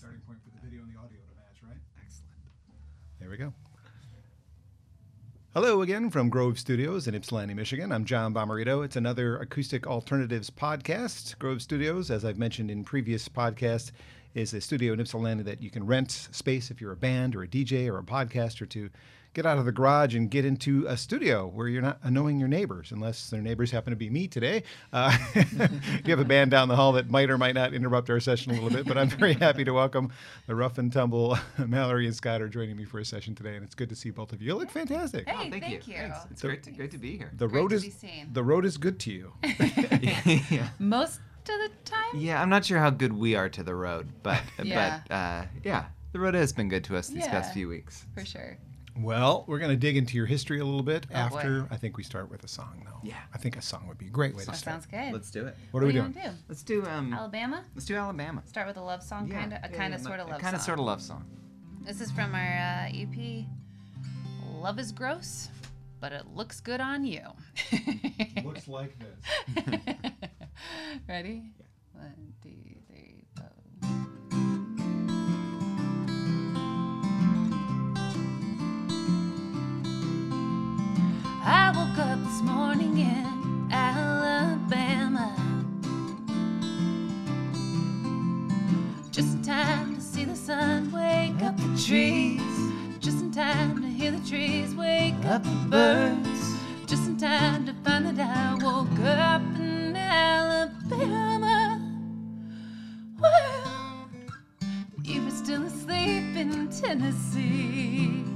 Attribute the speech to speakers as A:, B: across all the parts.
A: starting point for the video and the audio to match, right?
B: Excellent.
A: There we go. Hello again from Grove Studios in Ypsilanti, Michigan. I'm John Bomarito. It's another Acoustic Alternatives podcast. Grove Studios, as I've mentioned in previous podcasts, is a studio in Ypsilanti that you can rent space if you're a band or a DJ or a podcaster to get out of the garage and get into a studio where you're not annoying your neighbors, unless their neighbors happen to be me today. Uh, you have a band down the hall that might or might not interrupt our session a little bit, but I'm very happy to welcome the rough and tumble Mallory and Scott are joining me for a session today, and it's good to see both of you. You look fantastic.
C: Hey,
B: Oh, thank,
C: thank
B: you.
C: you.
B: Thanks. It's
A: The-
B: great to, great to be here.
A: The
C: Great
A: road
C: to
A: is
C: be seen.
A: the road is good to you.
B: yeah.
C: Most of the time.
B: yeah, I'm not sure how good we are to the road, but
C: Yeah.
B: but uh, yeah, the road has been good to us these past few weeks.
C: For sure.
A: Well, we're going to dig into your history a little bit
C: Oh,
A: after.
C: boy.
A: I think we start with a song, though.
B: Yeah.
A: I think a song would be a great way to
C: That
A: start.
C: sounds good.
B: Let's do it.
A: What are we doing?
C: do?
B: Let's do um.
C: Alabama?
B: Let's do Alabama.
C: Start with a love song, kind of, a kind of, sort of love
B: Kind of
C: song.
B: sort of love song.
C: This is from our uh, EP, Love is Gross, but it looks good on you.
A: Looks like this.
C: Ready? One, two, I woke up this morning in Alabama. Just in time to see the sun wake up the trees. Just in time to hear the trees wake up the birds. Just in time to find that I woke up in Alabama. Well, you were still asleep in Tennessee.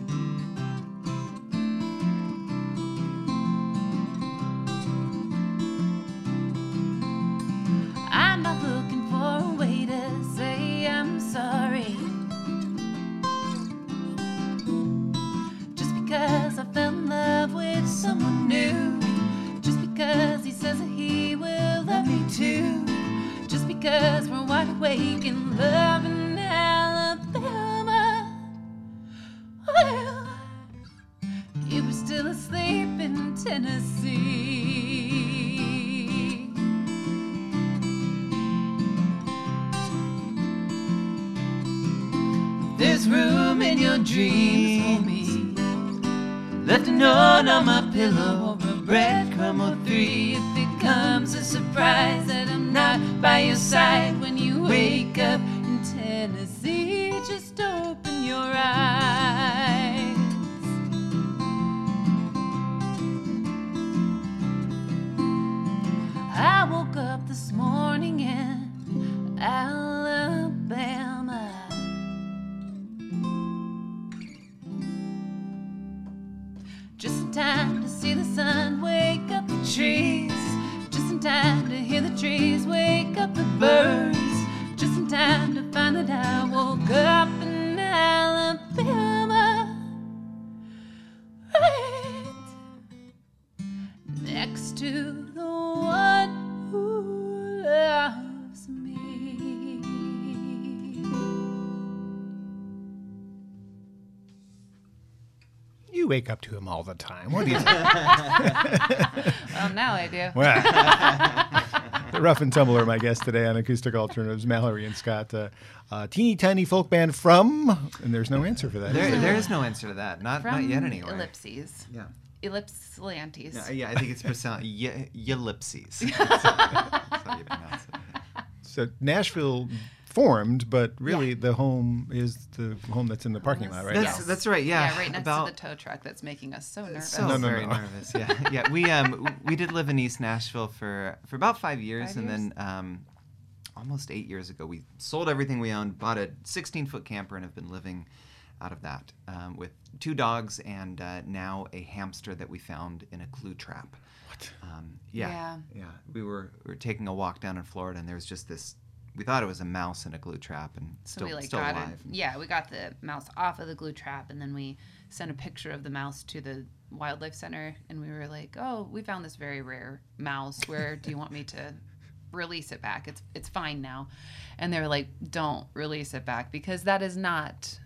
C: Pillow wake up to
A: him all the time. What do you think?
C: Well, now I do.
A: Well, the rough and tumble are my guests today on Acoustic Alternatives, Mallory and Scott. Uh, uh, teeny tiny folk band from, and there's no answer for that.
B: There,
A: there?
B: there is no answer to that. Not not yet anyway.
C: Ellipses.
B: Yeah.
C: Ellipslantes.
B: Yeah, yeah, I think it's pronounced y- ellipses. That's how you pronounce it.
A: So Nashville formed, but really the home is the home that's in the parking lot, right?
B: That's that's right. Yeah,
C: Yeah, right next
B: about
C: to the tow truck that's making us so nervous.
B: so
A: No, no,
B: very
A: no.
B: nervous. Yeah, yeah. We um we did live in East Nashville for for about five years,
C: Five
B: and
C: years?
B: then um almost eight years ago we sold everything we owned, bought a 16 foot camper, and have been living out of that um, with two dogs and uh, now a hamster that we found in a glue trap.
A: What?
B: Um, yeah,
C: Yeah.
B: yeah. We were we were taking a walk down in Florida, and there was just this. We thought it was a mouse in a glue trap, and
C: So
B: still
C: we like
B: still
C: got
B: alive.
C: it. Yeah, we got the mouse off of the glue trap, and then we sent a picture of the mouse to the wildlife center, and we were like, "Oh, we found this very rare mouse. Where do you want me to release it back? It's it's fine now." And they were like, "Don't release it back because that is not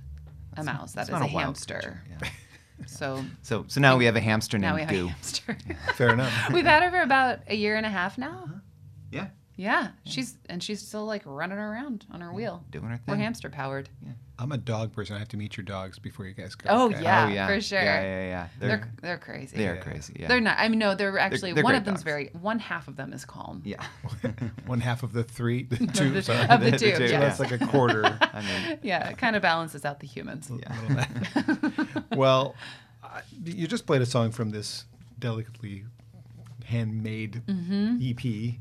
C: a mouse. That
B: It's
C: is a, hamster."
B: yeah.
C: So
B: So so now we have a hamster
C: now
B: named
C: we have
B: Goo.
C: a hamster.
A: Fair enough.
C: We've had her for about a year and a half now. Uh-huh.
B: Yeah.
C: Yeah, she's and she's still like running around on her wheel.
B: doing her thing.
C: We're hamster powered.
A: I'm a dog person. I have to meet your dogs before you guys go.
C: Oh,
A: okay?
C: yeah.
B: oh yeah,
C: for sure.
B: Yeah, yeah, yeah.
C: They're
B: They're
C: they're crazy.
B: they are
A: Yeah.
B: crazy. Yeah.
C: They're not. I mean, no, they're actually
B: they're
C: one of them's
B: dogs.
C: very. One half of them is calm.
B: yeah.
A: One half of the three, the two.
C: the-
A: sorry.
C: of the
B: The
C: two.
B: two,
A: So that's like a quarter.
B: I mean,
C: yeah, it kind of balances out the humans.
B: yeah.
A: well, I, you just played a song from this delicately handmade
C: Mm-hmm.
A: EP,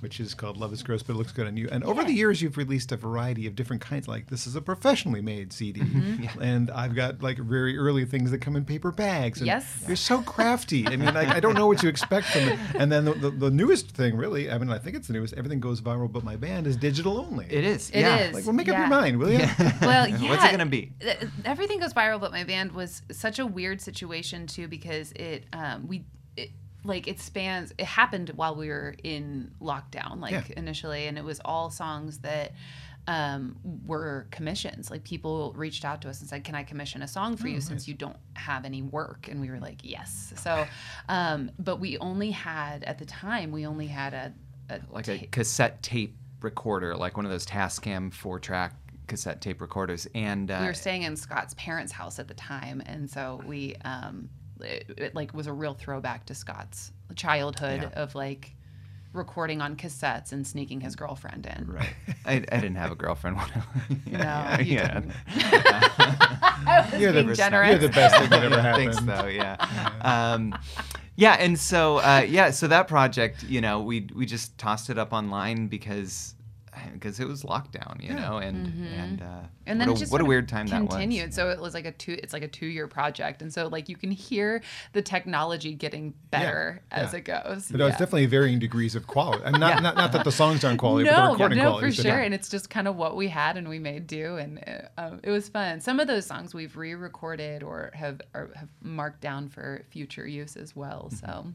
A: which is called "Love Is Gross, but It Looks Good on You." And over the years, you've released a variety of different kinds. Like this is a professionally made CD,
C: Mm-hmm.
A: and I've got like very early things that come in paper bags. And
C: Yes.
A: you're so crafty. I mean, like, I don't know what you expect from it. And then the, the, the newest thing, really, I mean, I think it's the newest. Everything goes viral, but my band is digital only.
B: It is.
C: It
B: yeah.
C: is.
A: Like, well, make up your mind, will you?
C: Well, yeah.
B: What's it gonna be?
C: Everything goes viral, but my band was such a weird situation too because it um, we it, like it spans. It happened while we were in lockdown, like
A: Yeah.
C: initially, and it was all songs that. Um, were commissions like people reached out to us and said can i commission a song for
A: Oh,
C: you since you don't have any work and we were like yes so um, but we only had at the time we only had a, a
B: like a cassette tape recorder, like one of those Tascam four track cassette tape recorders, and uh,
C: we were staying in Scott's parents' house at the time, and so we um, it, it like was a real throwback to Scott's childhood of like recording on cassettes and sneaking his girlfriend in.
B: right. I, I didn't have a girlfriend when I
C: No, you
B: yeah.
C: didn't. I was
A: You're the,
C: being generous.
A: you're the best thing that ever
B: I
A: happened.
B: think so. Yeah. Um, yeah, and so uh, yeah, so that project, you know, we we just tossed it up online because because it was lockdown, you know, and and uh,
C: Mm-hmm. and then
B: what,
C: it
B: a, what a weird time that was.
C: continued. So it was like a two. It's like a two-year project, and so like you can hear the technology getting better as
A: yeah.
C: it goes.
A: But it's
C: Yeah.
A: definitely varying degrees of quality. And not, not, not that the songs aren't quality, but the
C: no,
A: recording
C: no,
A: quality
C: for sure.
A: different.
C: And it's just kind of what we had and we made do, and uh, um, it was fun. Some of those songs we've re-recorded or have or have marked down for future use as well. So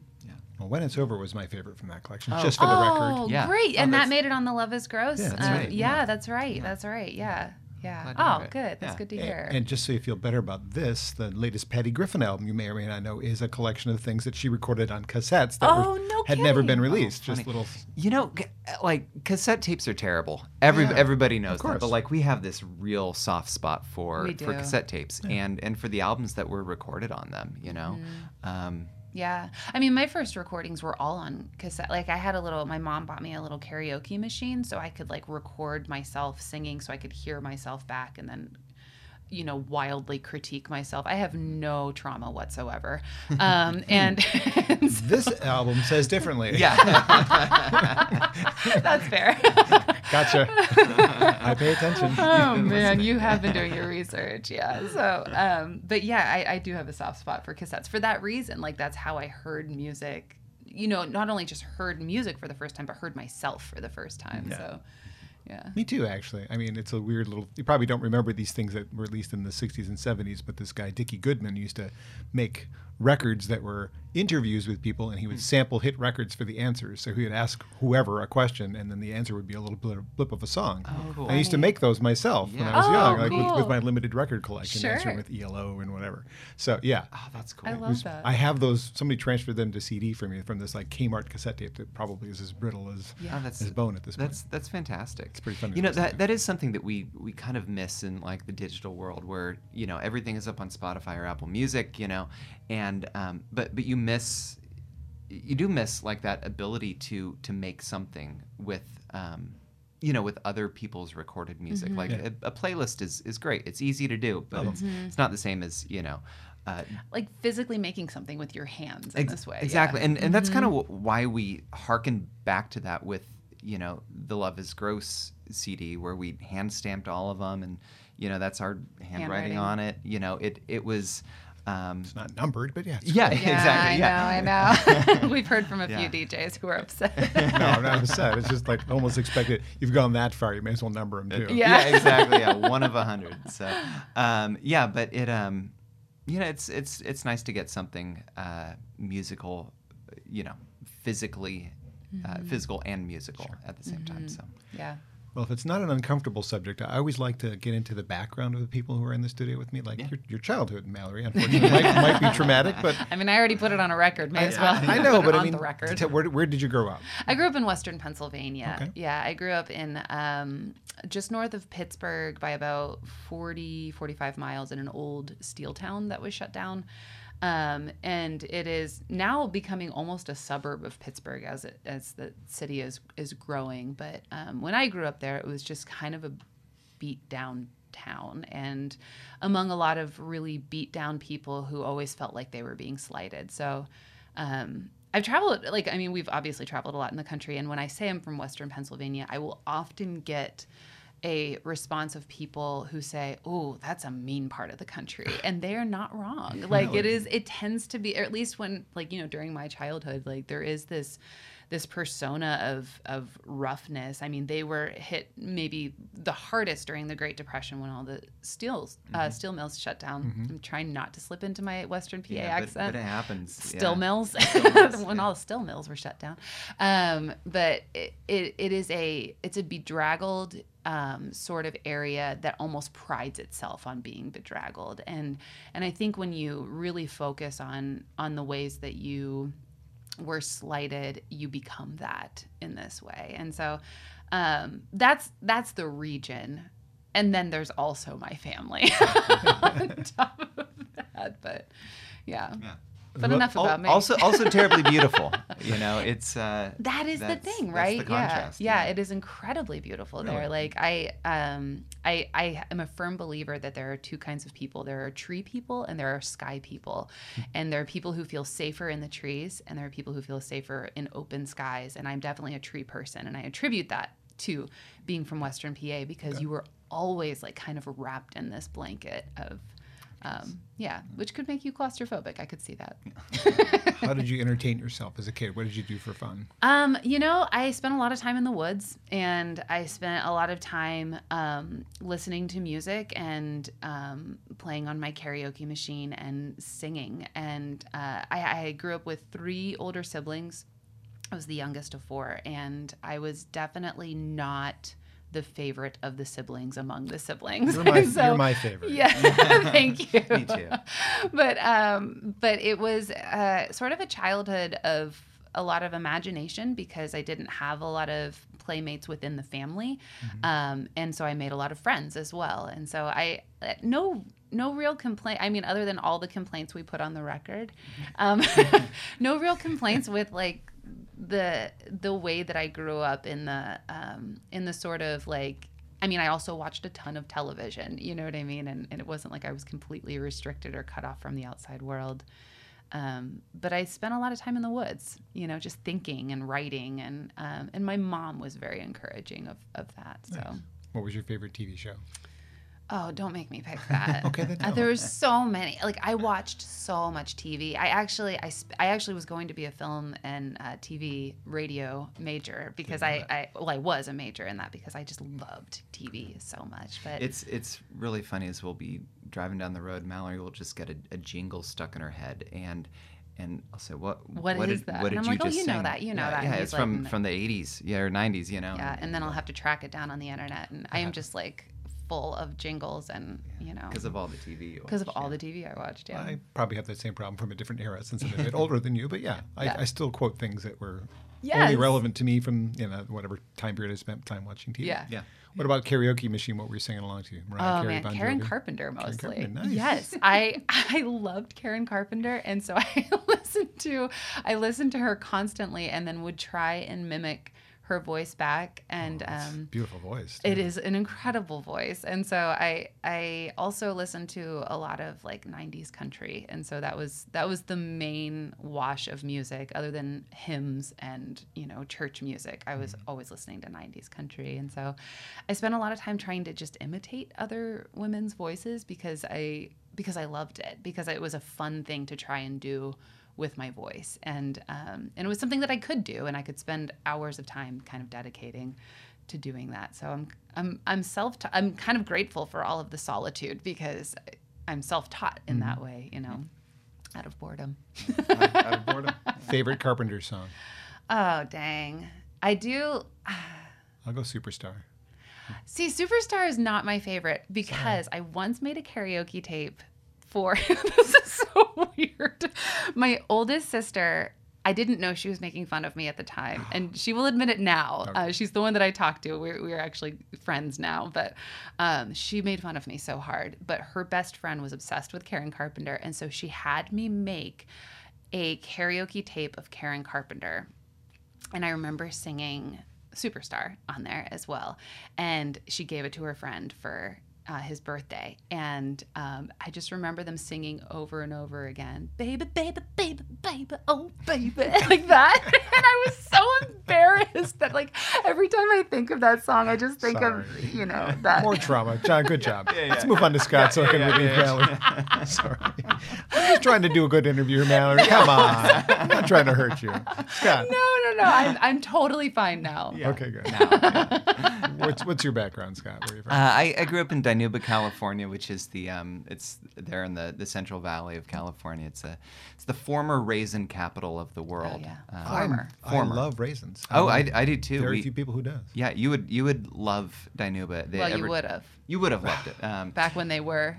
A: Well, When It's Over was my favorite from that collection, just for the record.
C: oh,
B: Yeah.
C: great!
B: Oh,
C: and that made it on the Love Is Gross.
A: Yeah, that's
C: um,
B: right.
C: Yeah,
B: Yeah.
C: that's right. That's right. Yeah, yeah.
B: Glad
C: Oh, good. That's
B: Yeah.
C: good to hear.
A: And just so you feel better about this, the latest Patty Griffin album, you may or may not know, is a collection of things that she recorded on cassettes that
C: Oh,
A: were,
C: no
A: had never been released.
B: Oh,
A: just
B: funny.
A: little.
B: You know, like cassette tapes are terrible. Every
A: Yeah,
B: everybody knows that, but like we have this real soft spot for for cassette tapes and and for the albums that were recorded on them. You know,
C: Mm-hmm.
B: um,
C: Yeah. I mean, my first recordings were all on cassette. Like, I had a little, my mom bought me a little karaoke machine so I could, like, record myself singing so I could hear myself back and then, you know, wildly critique myself. I have no trauma whatsoever. Um, and, and so-
A: This album says differently.
B: yeah,
C: that's fair.
A: Gotcha. I pay attention.
C: oh man, you have been doing your research, yeah. So, um, but yeah, I, I do have a soft spot for cassettes for that reason. Like that's how I heard music. You know, not only just heard music for the first time, but heard myself for the first time. So, yeah.
A: Me too, actually. I mean, it's a weird little. You probably don't remember these things that were released in the 60s and 70s, but this guy, Dickie Goodman, used to make records that were interviews with people, and he
B: Hmm.
A: would sample hit records for the answers. So he would ask whoever a question, and then the answer would be a little blip, blip of a song.
B: Oh, cool.
A: I used to make those myself when I was
C: Oh,
A: young, like with, with my limited record collection,
C: Sure.
A: answering with ELO and whatever. So yeah.
B: oh, that's cool.
C: I love
A: was-
C: that.
A: I have those. Somebody transferred them to CD for me from this like Kmart cassette tape that probably is as brittle as
B: Oh, that's
A: as bone at this point.
B: That's that's fantastic. It's
A: pretty fun to
B: You know that that is something that we we kind of miss in like the digital world where you know everything is up on Spotify or Apple Music, you know, and um, but but you miss you do miss like that ability to to make something with um, you know with other people's recorded music. Like
A: Yeah.
B: a, a playlist is is great. It's easy to do, but it's it's not the same as you know. Uh,
C: Like physically making something with your hands in
B: Ex-
C: this way. yeah.
B: Exactly, and and that's kind of why we harken back to that with you know the Love Is Gross CD where we hand stamped all of them, and you know that's our handwriting,
C: Handwriting.
B: on it. You know, it it was. Um,
A: it's not numbered, but yeah. it's
B: yeah,
C: Yeah,
B: exactly. yeah.
C: I know, I know. We've heard from a
B: Yeah.
C: few DJs who are upset.
A: no, I'm not upset. It's just like almost expected. You've gone that far, you may as well number them too.
C: Yeah.
B: yeah, exactly. Yeah, one of a hundred. So, um, yeah, but it, um, you know, it's it's it's nice to get something uh, musical, you know, physically, uh, physical and musical at the same time. So,
C: yeah.
A: Well, if it's not an uncomfortable subject, I always like to get into the background of the people who are in the studio with me, like
B: Yeah.
A: your, your childhood, Mallory. Unfortunately, might, might be traumatic, but
C: I mean, I already put it on a record. May as well.
A: I know.
C: put it
A: But I
C: on
A: mean,
C: the record.
A: t- where, where did you grow up?
C: I grew up in Western Pennsylvania.
A: Okay.
C: Yeah, I grew up in um, just north of Pittsburgh by about 40, 45 miles in an old steel town that was shut down. Um, and it is now becoming almost a suburb of Pittsburgh as it, as the city is is growing. But um, when I grew up there, it was just kind of a beat down town and among a lot of really beat down people who always felt like they were being slighted. So um, I've traveled, like, I mean, we've obviously traveled a lot in the country. And when I say I'm from Western Pennsylvania, I will often get a response of people who say, "Oh, that's a mean part of the country," and they're not wrong. Like it is, it tends to be, or at least when, like you know, during my childhood, like there is this this persona of of roughness. I mean, they were hit maybe the hardest during the Great Depression when all the steels uh, steel mills shut down. I'm trying not to slip into my Western PA
B: Yeah,
C: accent
B: But, it happens.
C: Steel
B: yeah.
C: mills
B: mills,
C: when
B: yeah.
C: all the steel mills were shut down um, but it, it, it is a it's a bedraggled um, sort of area that almost prides itself on being bedraggled. And and I think when you really focus on on the ways that you were slighted you become that in this way. And so um, that's that's the region. And then there's also my family on top of that but yeah.
B: Yeah.
C: But enough about me.
B: Also, also terribly beautiful. You know, it's uh,
C: that is the thing, right?
B: the
C: yeah. yeah,
B: yeah.
C: It is incredibly beautiful
A: Really?
C: there. Like I, um, I, I am a firm believer that there are two kinds of people. There are tree people and there are sky people,
B: Hmm.
C: and there are people who feel safer in the trees, and there are people who feel safer in open skies. And I'm definitely a tree person, and I attribute that to being from Western PA because you were always like kind of wrapped in this blanket of. Um, yeah, which could make you claustrophobic. I could see that.
A: How did you entertain yourself as a kid? What did you do for fun?
C: Um, you know, I spent a lot of time in the woods and I spent a lot of time um, listening to music and um, playing on my karaoke machine and singing. And uh, I, I grew up with three older siblings. I was the youngest of four, and I was definitely not the favorite of the siblings among the siblings.
A: You're my,
C: so-
A: you're my favorite.
C: yeah, thank you.
B: Me too.
C: But um, but it was uh, sort of a childhood of a lot of imagination because I didn't have a lot of playmates within the family, um, and so I made a lot of friends as well. And so I no no real complaint. I mean, other than all the complaints we put on the record, um, no real complaints with like the the way that I grew up in the um, in the sort of like I mean I also watched a ton of television you know what I mean and, and it wasn't like I was completely restricted or cut off from the outside world um, but I spent a lot of time in the woods you know just thinking and writing and um, and my mom was very encouraging of, of that so
A: Nice. What was your favorite TV show?
C: Oh, don't make me pick that.
A: Okay, then
C: Uh, there was so many. Like I watched so much TV. I actually, I, sp- I actually was going to be a film and uh, TV radio major because I, I, well, I was a major in that because I just loved TV so much. But
B: It's it's really funny as we'll be driving down the road. Mallory will just get a, a jingle stuck in her head, and and I'll say, "What?
C: What
B: what
C: is
B: did,
C: that?"
B: What
C: And
B: did
C: I'm
B: you
C: like, "Oh,
B: just
C: you know
B: sing?"
C: that, you know
B: yeah,
C: that.
B: Yeah, it's
C: like,
B: from from the '80s, yeah, or '90s, you know.
C: yeah, and then I'll have to track it down on the internet, and I am just like full of jingles and you know
B: because of all the TV.
C: because of
B: watch,
C: all
B: yeah.
C: the TV I watched. Yeah.
A: I probably have the same problem from a different era since I'm a bit older than you, but yeah, I,
C: Yeah.
A: I still quote things that were only relevant to me from you know whatever time period I spent time watching TV.
C: Yeah.
B: Yeah.
A: What about karaoke machine? What were you singing along to? Mariah
C: Oh
A: Carey,
C: man,
A: Bon
C: Karen
A: Jovi?
C: Carpenter mostly.
A: Carpenter, nice.
C: Yes, I I loved Karen Carpenter, and so I listened to I listened to her constantly, and then would try and mimic her voice back. And um,
A: Beautiful voice.
C: it
A: too.
C: is an incredible voice, and so I I also listened to a lot of like '90s country, and so that was that was the main wash of music, other than hymns and you know church music. I was always listening to '90s country, and so I spent a lot of time trying to just imitate other women's voices because I because I loved it because it was a fun thing to try and do with my voice. And um, and it was something that I could do and I could spend hours of time kind of dedicating to doing that. So I'm I'm I'm self I'm kind of grateful for all of the solitude because I'm self-taught in that way you know out of boredom.
B: Out- out of boredom.
A: Favorite Carpenter song?
C: oh dang. I do
A: I'll go Superstar.
C: See, Superstar is not my favorite because I once made a karaoke tape for this is so weird. My oldest sister, I didn't know she was making fun of me at the time, and she will admit it now. Uh, she's the one that I talked to. We're, we're actually friends now, but um, she made fun of me so hard. But her best friend was obsessed with Karen Carpenter, and so she had me make a karaoke tape of Karen Carpenter. And I remember singing Superstar on there as well. And she gave it to her friend for uh, his birthday. And um, I just remember them singing over and over again, baby, baby, baby, baby, oh, baby, like that. and I was so embarrassed that, like, every time I think of that song, I just think
A: Sorry.
C: of, you know, that.
A: More trauma. John, good job.
B: Yeah,
A: Let's move on to Scott so I can
B: Yeah,
A: relieve
B: yeah,
A: Mallory. Sorry. I'm just trying to do a good interview, here, Mallory. Come on. I'm not trying to hurt you. Scott.
C: no, no, no. I'm, I'm totally fine now.
B: Yeah.
A: Okay, good.
B: Now, yeah.
A: What's, what's your background, Scott? Where are you from?
B: Uh, I, I grew up in Dinuba, California, which is the um, it's there in the, the Central Valley of California. It's a it's the former raisin capital of the world.
C: yeah.
B: Um,
C: Farmer.
A: I
B: former.
A: love raisins.
B: Oh,
A: know
B: I, I do too.
A: Very
B: We-
A: few people who does.
B: yeah, you would you would love Dinuba. They
C: Well, you would have
B: You would have loved it. Um,
C: back when they were.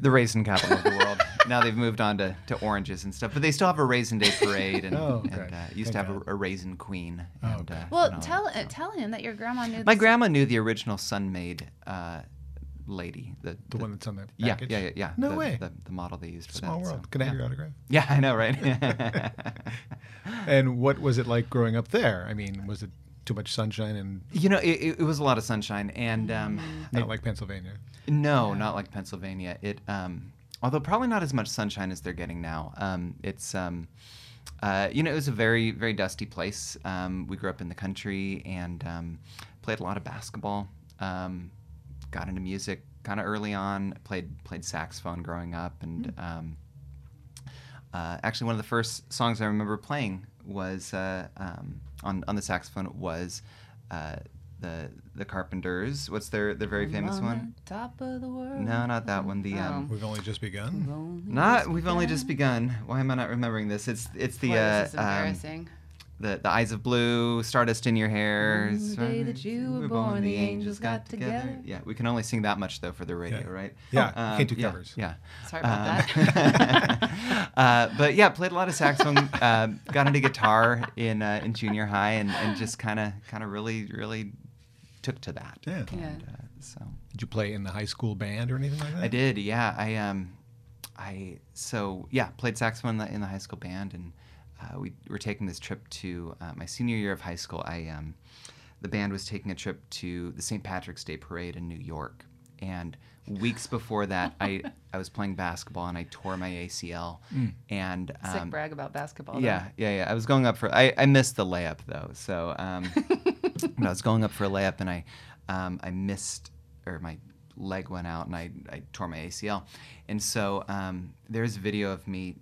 B: the raisin capital of the world. now they've moved on to, to oranges and stuff, but they still have a raisin day parade and,
A: Oh,
B: and uh, used
A: Thank
B: to have a, a raisin queen.
A: Oh,
B: and,
A: okay.
B: uh,
C: Well,
B: and
C: tell
B: that, so.
C: uh, tell him that your grandma knew.
B: My
C: this-
B: grandma knew the original Sun-Maid uh, lady. The,
A: The one that's on the
B: yeah,
A: package?
B: yeah, yeah, yeah.
A: No
B: the,
A: way.
B: The, the model they used for
A: Small
B: that. so,
A: world. Can I
B: yeah.
A: have your autograph?
B: Yeah, I know, right?
A: And what was it like growing up there? I mean, was it too much sunshine and
B: you know, it, it, was a lot of sunshine, and um,
A: not like Pennsylvania?
B: No, not like Pennsylvania. It, um, although probably not as much sunshine as they're getting now. Um, it's, um, uh, you know, it was a very, very dusty place. Um, we grew up in the country and um, played a lot of basketball. Um, got into music kind of early on. Played played saxophone growing up, and um, uh, actually one of the first songs I remember playing was uh, um, on on the saxophone was. Uh, the the Carpenters. What's their their very famous
C: On
B: one?
C: the Top of the world.
B: No, not that one. The um,
A: We've only just begun.
C: Only
B: not.
C: just
B: We've only just
C: begun.
B: begun. Why am I not remembering this? It's it's the
C: Boy,
B: uh,
C: this is
B: um,
C: embarrassing.
B: The the eyes of blue, stardust in your hair.
C: On the day that you were born, the angels got together.
B: Yeah, we can only sing that much though for the radio,
A: Yeah.
B: right?
A: Yeah,
B: Um,
A: can't do covers.
B: Yeah.
C: Sorry about
B: Um,
C: that.
B: uh, but yeah, played a lot of saxophone. uh, got into guitar in uh, in junior high, and, and just kind of kind of really really took to that.
A: Yeah.
C: Yeah.
B: And, uh, so
A: Did you play in the high school band or anything like that?
B: I did, yeah. I um, I so yeah, played saxophone in the, in the high school band, and uh, we were taking this trip to uh, my senior year of high school. I um, the band was taking a trip to the St. Patrick's Day parade in New York, and weeks before that, I I was playing basketball and I tore my ACL, and
C: Sick
B: um,
C: brag about basketball. though.
B: yeah, yeah, yeah. I was going up for. I, I missed the layup though, so um, I was going up for a layup and I um, I missed or my leg went out and I, I tore my ACL, and so um, there's a video of me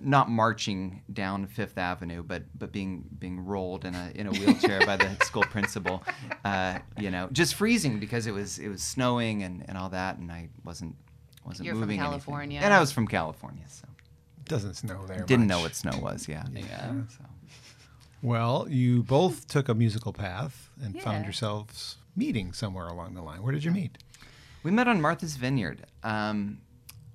B: not marching down Fifth Avenue, but but being being rolled in a in a wheelchair by the school principal, uh, you know, just freezing because it was it was snowing and, and all that, and I wasn't wasn't
C: You're from
B: moving anything.
C: California.
B: and I was from California, so
A: Doesn't snow there.
B: didn't
A: much.
B: know what snow was. Yeah,
C: Yeah.
B: So.
A: Well, you both took a musical path and found yourselves meeting somewhere along the line. Where did you meet?
B: We met on Martha's Vineyard. Um,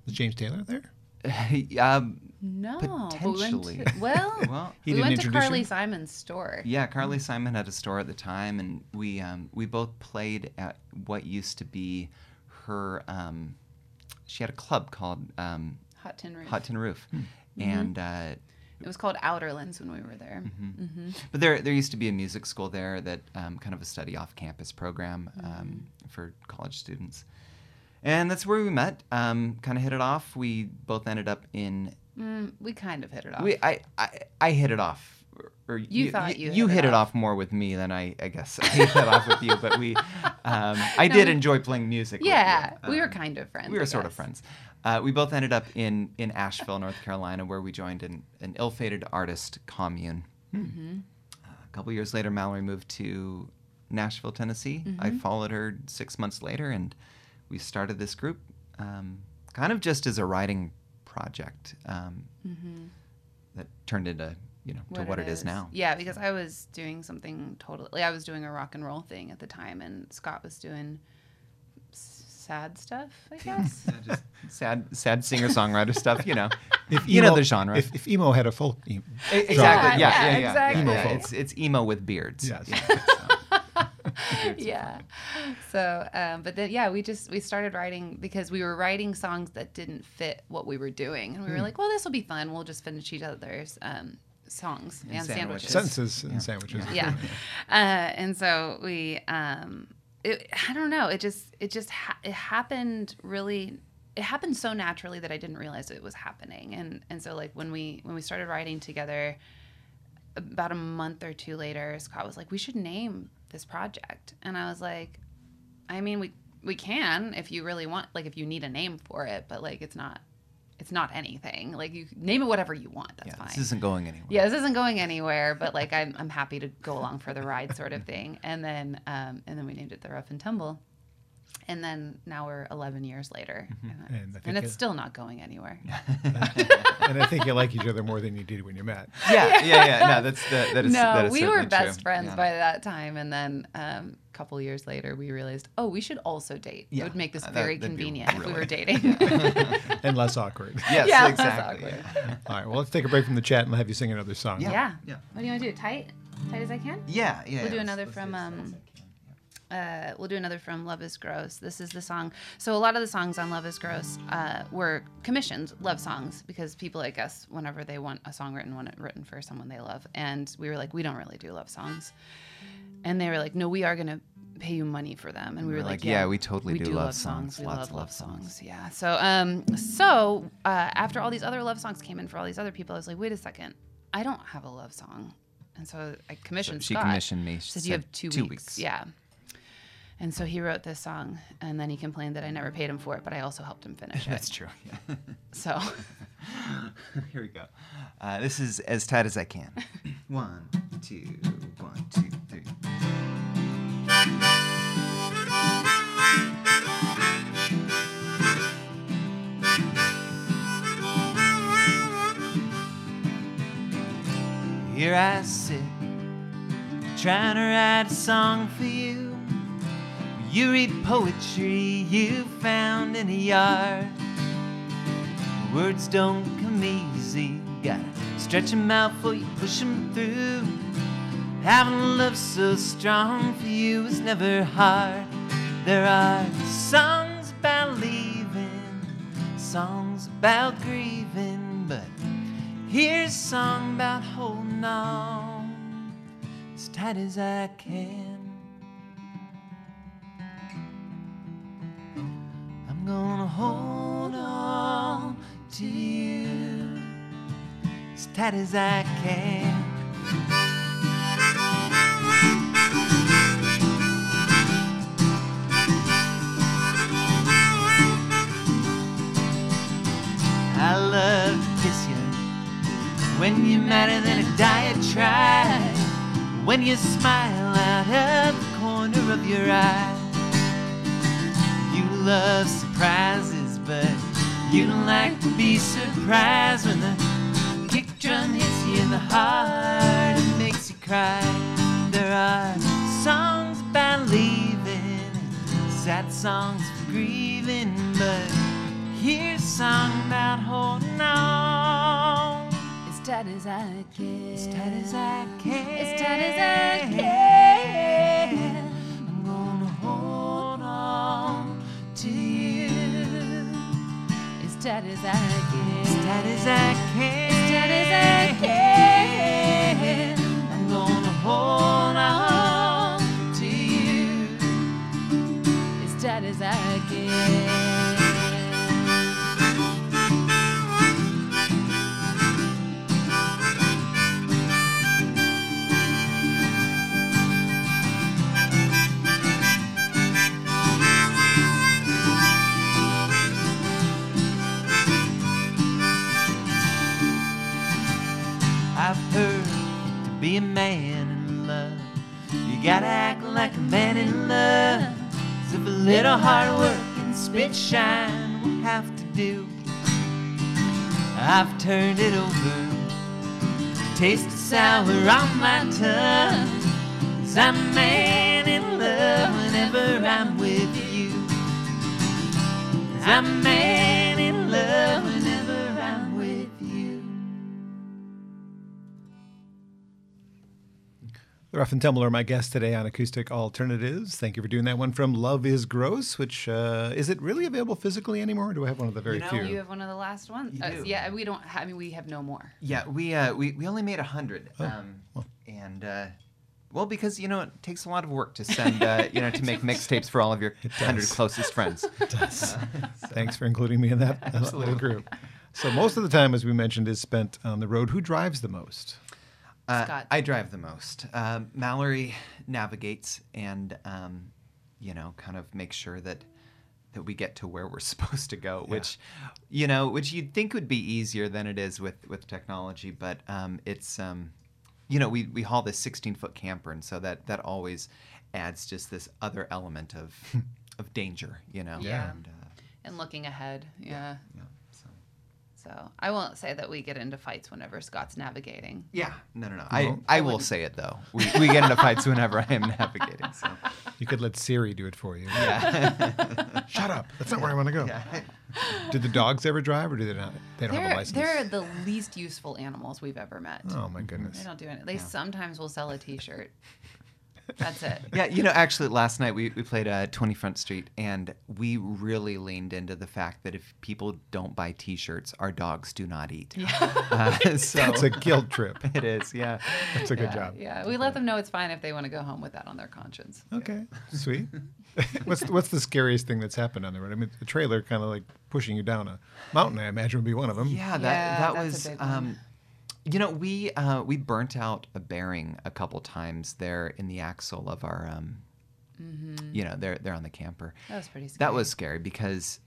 A: Was James Taylor there?
B: um,
C: No, but we went
B: Potentially.
C: to- well,
B: well,
A: He
C: we
A: didn't
C: went to Carly
A: you?
C: Simon's store.
B: yeah, Carly Simon had a store at the time, and we um, we both played at what used to be her. Um, she had a club called um,
C: Hot Tin Roof.
B: Hot Tin Roof,
C: Mm-hmm.
B: and uh,
C: It was called Outerlands when we were there.
B: Mm-hmm.
C: hmm
B: but there there used to be a music school there that um, kind of a study off campus program um,
C: Mm-hmm.
B: for college students, and that's where we met. Um, kind of hit it off. We both ended up in
C: Mm, we kind of hit it off.
B: We, I, I, I hit it off. Or, or
C: You thought you
B: you
C: hit
B: hit
C: it
B: it
C: off.
B: more with me than I, I guess I hit it off with you. But we, um, I did
C: we-
B: enjoy playing music. with
C: yeah,
B: you.
C: we were
B: Um,
C: kind of friends.
B: we were
C: I
B: sort of friends. Uh, we both ended up in in Asheville, North Carolina, where we joined an, an ill-fated artist commune.
C: Mm-hmm.
B: A couple years later, Mallory moved to Nashville, Tennessee. I
C: Mm-hmm.
B: followed her six months later, and we started this group, um, kind of just as a writing project um,
C: Mm-hmm.
B: that turned into you know to what it is. now.
C: Yeah, because I was doing something totally. I was doing a rock and roll thing at the time, and Scott was doing sad stuff. I guess.
B: Yeah, just sad, sad singer songwriter stuff. You know,
A: If
B: you know the genre.
A: If, if emo had a folk, e-
B: exactly.
C: Yeah,
B: Yeah, yeah,
C: yeah,
B: yeah.
C: exactly.
A: Emo
B: yeah.
A: folk.
B: It's it's emo with beards.
A: Yes.
B: Yeah, so.
C: So, um, but then yeah, we just we started writing because we were writing songs that didn't fit what we were doing, and we were
A: Hmm.
C: like, well, this will be fun. We'll just finish each other's um, songs and,
B: And
C: sandwiches.
B: sandwiches.
A: sentences and sandwiches.
C: yeah uh, and so we um it, i don't know it just it just ha- it happened really it happened so naturally that i didn't realize it was happening and and so like when we when we started writing together about a month or two later scott was like we should name this project and i was like i mean we we can if you really want like if you need a name for it but like it's not it's not anything like you name it whatever you want that's
B: yeah,
C: fine
B: this isn't going anywhere.
C: yeah, this isn't going anywhere, but like I'm, I'm happy to go along for the ride, sort of thing. And then, um, and then we named it the Rough and Tumble, and then now we're 11 years later, and,
A: And I think
C: and it's
A: it-
C: still not going anywhere.
A: and I think you like each other more than you did when you met.
B: yeah, yeah, yeah. No, that's the, that is
C: no,
B: that is
C: we were best
B: true.
C: friends
B: Yeah.
C: by that time, and then um, a couple years later, we realized, oh, we should also date.
B: Yeah,
C: It would make this
B: uh,
C: very
B: that'd be
C: convenient if we were dating.
A: and less awkward.
B: Yes,
C: Yeah, that's
B: exactly.
C: awkward.
B: Yeah.
A: All right, well, let's take a break from the chat and I'll have you sing another song.
C: yeah.
B: Yeah.
C: What do you want to do? Tight, tight as I can.
B: Yeah, yeah.
C: We'll do another
B: let's- let's
C: from,
B: do as
C: um,
B: fast as I can, yeah.
C: Uh, we'll do another from Love is Gross. This is the song. So a lot of the songs on Love is Gross uh, were commissioned love songs because people like us, whenever they want a song written, want it written for someone they love. And we were like, we don't really do love songs. And they were like, no, we are going to pay you money for them. And we were like,
B: yeah, we totally
C: we
B: do
C: do
B: love
C: love songs.
B: songs.
C: We
B: Lots
C: love
B: of
C: love
B: songs.
C: songs. Yeah. So, um, so uh, after all these other love songs came in for all these other people, I was like, wait a second, I don't have a love song. And so I commissioned
B: she
C: Scott.
B: commissioned me.
C: She
B: She
C: said you have two,
B: two
C: weeks.
B: weeks.
C: Yeah. And so he wrote this song, and then he complained that I never paid him for it, but I also helped him finish it.
B: That's true. Yeah.
C: So,
B: Here we go. Uh, this is as tight as I can. one, two, one, two, three. Here I sit, trying to write a song for you. You read poetry you found in a yard. Words don't come easy. Gotta stretch 'em out before you push 'em through. Having love so strong for you is never hard. There are songs about leaving, songs about grieving, but here's a song about holding on as tight as I can. Gonna hold on to you as tight as I can. I love to kiss you when you're madder than a diatribe. When you smile out of the corner of your eye. Love surprises, but you don't like to be surprised when the kick drum hits you in the heart and makes you cry. There are songs about leaving, sad songs for grieving, but here's a song about holding on.
C: as tight as I can.
B: As tight as I can.
C: As tight as I sour on my tongue. Cause I'm a
A: The Rough and Tumble are my guest today on Acoustic Alternatives. Thank you for doing that one from Love is Gross, which uh, is it really available physically anymore? Or do I have one of the very
B: You know,
A: few?
C: You have one of the last ones.
B: You
C: Uh,
B: do.
C: yeah, we don't. I mean, we have no more.
B: Yeah, we uh, we we only made a hundred,
A: Oh,
B: um, and uh, well, because you know it takes a lot of work to send, uh, you know, to make mixtapes for all of your hundred
A: does.
B: closest friends.
A: Thanks for including me in that uh, little group. So most of the time, as we mentioned, is spent on the road. Who drives the most?
B: Uh,
C: Scott.
B: I drive the most. Um, Mallory navigates and um, you know, kind of makes sure that that we get to where we're supposed to go, which you know, which you'd think would be easier than it is with with technology, but um, it's um, you know, we we haul this 16 foot camper, and so that that always adds just this other element of of danger, you know.
C: Yeah.
B: And, uh,
C: And looking ahead, yeah.
B: yeah. So.
C: So I won't say that we get into fights whenever Scott's navigating.
B: Yeah, no, no, no. I,
A: won't?
B: I will say it though. We, we get into fights whenever I am navigating. So.
A: You could let Siri do it for you.
B: Yeah.
A: Shut up. That's not where I want to go.
B: yeah.
A: Did the dogs ever drive, or do they not? They don't have a license.
C: they're the least useful animals we've ever met.
A: Oh my goodness.
C: They don't do it. They sometimes will sell a T-shirt. That's it.
B: Yeah, you know, actually, last night we, we played uh, 20 Front Street, and we really leaned into the fact that if people don't buy T-shirts, our dogs do not eat. Uh, so
A: It's a guilt trip.
B: it is, yeah.
A: That's a good
C: yeah,
A: job.
C: Yeah, we let them know it's fine if they want to go home with that on their conscience.
A: Okay, sweet. what's what's the scariest thing that's happened on the road? I mean, the trailer kind of like pushing you down a mountain. I imagine would be one of them.
B: Yeah, that
C: Yeah,
B: that
C: that's a
B: was.
C: big one.
B: Um, you know, we uh, we burnt out a bearing a couple times there in the axle of our. Um, You know, they're they're on the camper.
C: That was pretty scary.
B: That was scary because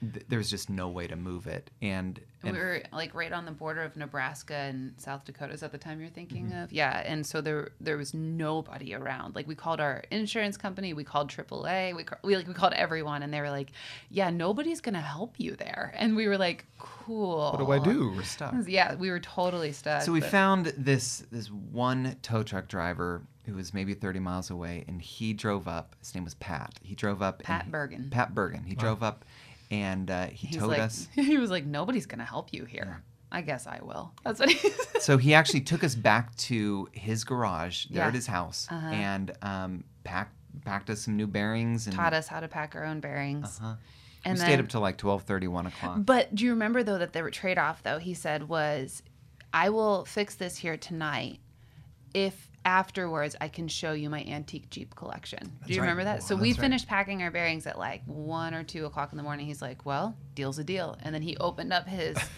B: th- there was just no way to move it, and, and
C: we were like right on the border of Nebraska and South Dakota. Is that the time you're thinking
B: Mm-hmm.
C: of? Yeah, and so there there was nobody around. Like we called our insurance company, we called AAA, we we like we called everyone, and they were like, "Yeah, nobody's gonna help you there." And we were like, "Cool."
A: What do I do?
B: we're stuck.
C: Yeah, we were totally stuck.
B: So we
C: but-
B: found this this one tow truck driver who was maybe 30 miles away, and he drove up. His name was Pat. He drove up.
C: Pat
B: he-
C: Bergen.
B: Pat Bergen. He drove up, and uh, he
C: He's
B: towed
C: like,
B: us.
C: he was like, "Nobody's gonna help you here." I guess I will. That's what he. Said.
B: so he actually took us back to his garage there
C: Yeah.
B: at his house,
C: Uh-huh.
B: and um, packed packed us some new bearings and
C: taught us how to pack our own bearings.
B: Uh-huh.
C: And
B: we
C: then,
B: stayed up till like 12:30, 1 o'clock.
C: But do you remember though that the trade off though he said was, I will fix this here tonight, if afterwards I can show you my antique Jeep collection. do you
B: right.
C: remember that? So we
A: that's right.
C: finished packing our bearings at like one or two o'clock in the morning. He's like, "Well, deal's a deal," and then he opened up his.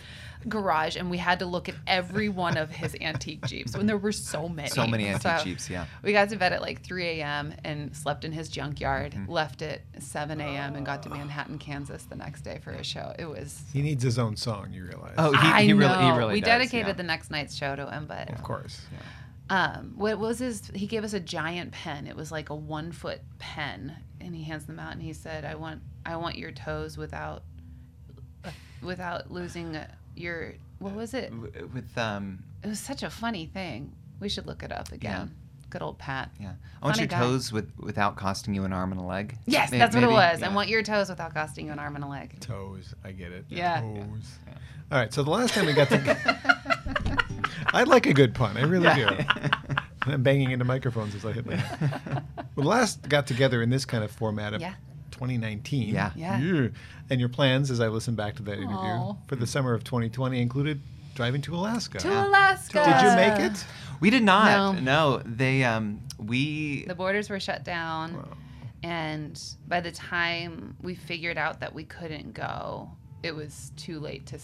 C: garage and we had to look at every one of his antique jeeps when there were so many
B: so many antique
C: So-
B: Jeeps, yeah.
C: we got to bed at like 3 a.m. and slept in his junkyard.
B: Mm-hmm.
C: Left at 7 a.m. and got to Manhattan, Kansas the next day for a show. It was.
A: He needs his own song. You realize?
B: Oh, he,
C: I
B: he
C: know.
B: really, he really
C: we
B: does,
C: dedicated
B: yeah.
C: the next night's show to him, but
A: of course.
C: Um, what was his? He gave us a giant pen. It was like a one foot pen, and he hands them out, and he said, "I want, I want your toes without, without losing uh, your. What was it?
B: With um
C: It was such a funny thing. We should look it up again. Good old Pat.
B: yeah. I want
C: Funny
B: your
C: guy.
B: toes with without costing you an arm and a leg.
C: Yes,
B: May-
C: that's what it was.
B: Yeah.
C: I want your toes without costing you an arm and a leg.
A: Toes. I get it.
C: Yeah.
A: Toes. All right. So the last time we got to, I like a good pun. I really do. I'm banging into microphones as I hit my head. Well, last got together in this kind of format of
C: Yeah.
A: 2019.
B: Yeah.
C: Yeah.
A: And your plans, as I listened back to that interview,
C: Aw.
A: for the summer of 2020 included driving to Alaska.
C: To Alaska.
A: Did you make it?
B: We did not.
C: No.
B: No, they um we
C: The borders were shut down.
A: Wow.
C: And by the time we figured out that we couldn't go, it was too late to.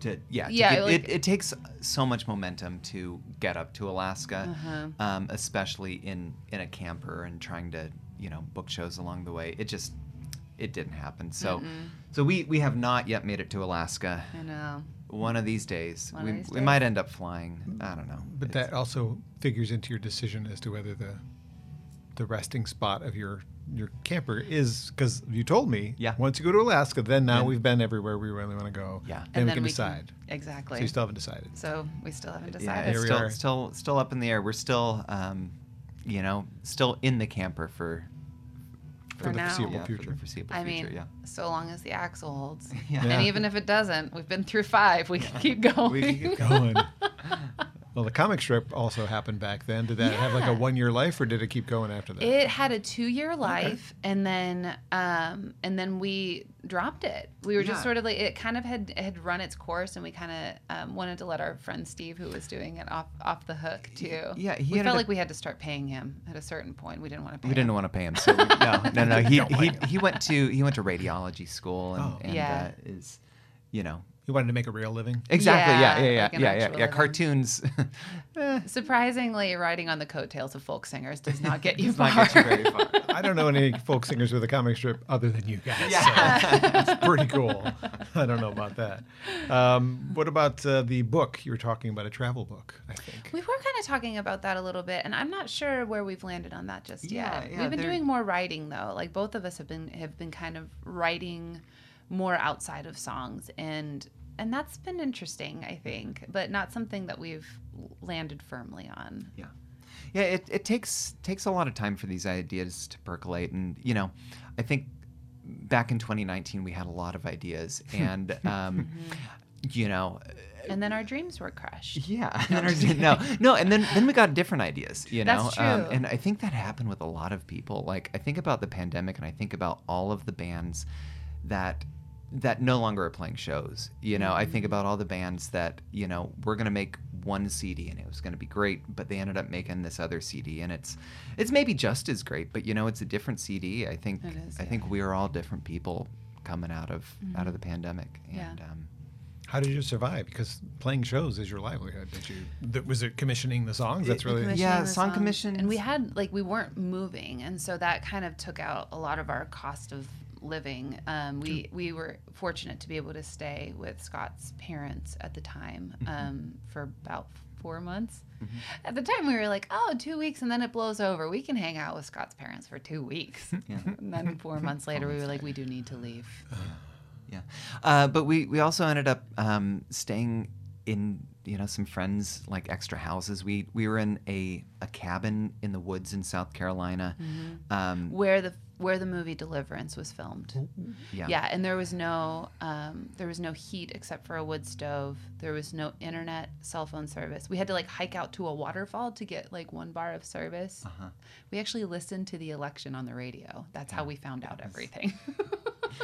C: S-
B: to yeah, to
C: Yeah,
B: get-
C: like-
B: it, it takes so much momentum to get up to Alaska,
C: Uh-huh.
B: um, especially in in a camper and trying to you know book shows along the way. It just it didn't happen. So so we we have not yet made it to Alaska.
C: I know.
B: One of these days,
C: One
B: we,
C: these
B: we
C: days.
B: might end up flying. I don't know.
A: But
B: It's-
A: that also figures into your decision as to whether the the resting spot of your your camper is because you told me.
B: Yeah.
A: Once you go to Alaska, then now
B: Then-
A: we've been everywhere we really want to go.
B: Yeah.
A: Then
C: and
A: we
C: then
A: can
C: we
A: decide.
C: Can, exactly.
A: So you still haven't decided.
C: So we still haven't
B: Yeah,
C: decided.
B: it's still,
A: are.
B: still still up in the air. We're still, um, you know, still in the camper for
A: For,
C: For
A: the
C: now.
A: foreseeable
B: yeah,
A: future.
B: for the foreseeable
C: I
B: future.
C: mean,
B: yeah.
C: so long as the axle holds.
B: Yeah.
A: Yeah.
C: And even if it doesn't, we've been through five. We can keep going.
B: We can keep
A: going. well, the comic strip also happened back then. Did that have like a one year life, or did it keep going after that?
C: It had a two-year life, and then um, and then we dropped it. We were just sort of like it kind of had had run its course, and we kind of um, wanted to let our friend Steve, who was doing it, off off the hook too.
B: yeah, he
C: we felt
B: up-
C: like we had to start paying him at a certain point. We didn't want to pay.
B: We didn't
C: him.
B: want to pay him, so we, no, no, no. He,
A: Don't
B: he he went to he went to radiology school and,
A: Oh.
B: and
C: Yeah.
B: uh, is, you know,
A: you wanted to make a real living.
B: exactly. Yeah,
C: Yeah,
B: yeah, yeah,
C: like an
B: yeah, yeah. yeah. Cartoons. eh,
C: Surprisingly, riding on the coattails of folk singers does not get you
B: does
C: far.
B: not get you very far.
A: I don't know any folk singers with a comic strip other than you guys.
B: Yeah.
A: So it's pretty cool. I don't know about that. Um, what about uh, the book? You were talking about a travel book, I think.
C: We were kind of talking about that a little bit, and I'm not sure where we've landed on that just
B: Yeah,
C: yet.
B: yeah,
C: we've been
B: there-
C: doing more writing though. Like both of us have been have been kind of writing more outside of songs, and and that's been interesting, I think, but not something that we've landed firmly on.
B: Yeah. Yeah, it, it takes takes a lot of time for these ideas to percolate and you know, I think back in 2019 we had a lot of ideas and um, you know,
C: And then our dreams were crushed.
B: yeah, then our- no, no, and then then we got different ideas, you know.
C: That's
B: Um,
C: true.
B: and I think that happened with a lot of people. Like I think about the pandemic, and I think about all of the bands that that no longer are playing shows. You know, I
C: Mm-hmm.
B: think about all the bands that you know we're gonna make one CD and it was gonna be great, but they ended up making this other CD, and it's it's maybe just as great, but you know, it's a different CD. I think
C: It is,
B: I
C: yeah.
B: think we are all different people coming out of out of the pandemic,
C: Mm-hmm. Yeah.
B: and um,
A: How did you survive? Because playing shows is your livelihood. Did you? Th- was it commissioning the songs? That's really.
C: commissioning
B: Yeah, song
C: songs.
B: commissions.
C: And we had like we weren't moving, and so that kind of took out a lot of our cost of living. Um, we we were fortunate to be able to stay with Scott's parents at the time
B: Mm-hmm.
C: um, for about four months. At the time, we were like, "Oh, two weeks, and then it blows over. We can hang out with Scott's parents for two weeks."
B: Yeah.
C: And then four months later, we were like, "We do need to leave."
B: Yeah, uh, but we we also ended up um, staying in you know some friends like extra houses. We we were in a a cabin in the woods in South Carolina. Um,
C: Where the where the movie Deliverance was filmed.
B: yeah.
C: Yeah, and there was no um, there was no heat except for a wood stove. There was no internet, cell phone service. We had to like hike out to a waterfall to get like one bar of service.
B: Uh-huh.
C: We actually listened to the election on the radio. That's how we found out everything.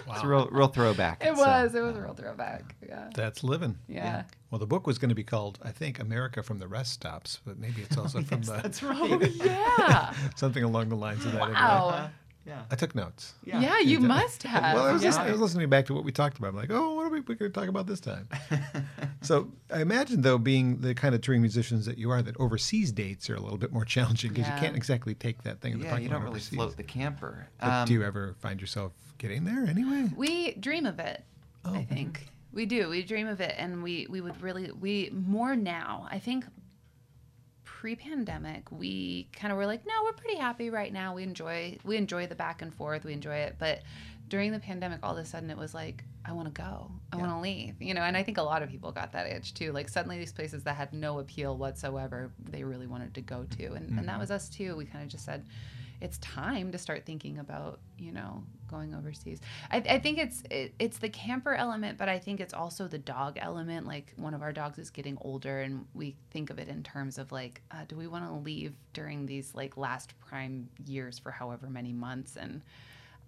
B: It's a real real throwback.
C: it
B: So,
C: was. It was a
B: uh,
C: real throwback. Yeah.
A: That's living.
C: Yeah.
A: Well, the book was going to be called, I think, America from the Rest Stops, but maybe it's also from the
B: That's right.
C: Oh yeah.
A: something along the lines of that. anyway.
C: Wow.
B: Yeah.
A: I took notes.
C: Yeah, you must have.
A: Well, I was,
C: yeah.
A: listening, I was listening back to what we talked about. I'm like, oh, what are we, we going to talk about this time? so I imagine, though, being the kind of touring musicians that you are, that overseas dates are a little bit more challenging because
C: Yeah.
A: you can't exactly take that thing.
B: Yeah, you don't really float the camper.
A: But
B: Um,
A: do you ever find yourself getting there anyway?
C: We dream of it.
A: Oh,
C: I think we do. We dream of it, and we we would really we more now. I think pre-pandemic we kind of were like, no, we're pretty happy right now. We enjoy we enjoy the back and forth. We enjoy it, but during the pandemic, all of a sudden it was like, I want to go. I want to leave. You know, and I think a lot of people got that itch too. Like suddenly these places that had no appeal whatsoever, they really wanted to go to, and mm-hmm. and that was us too. We kind of just said it's time to start thinking about you know going overseas. I, I think it's it, it's the camper element but i think it's also the dog element. Like one of our dogs is getting older and we think of it in terms of like uh, do we want to leave during these like last prime years for however many months? And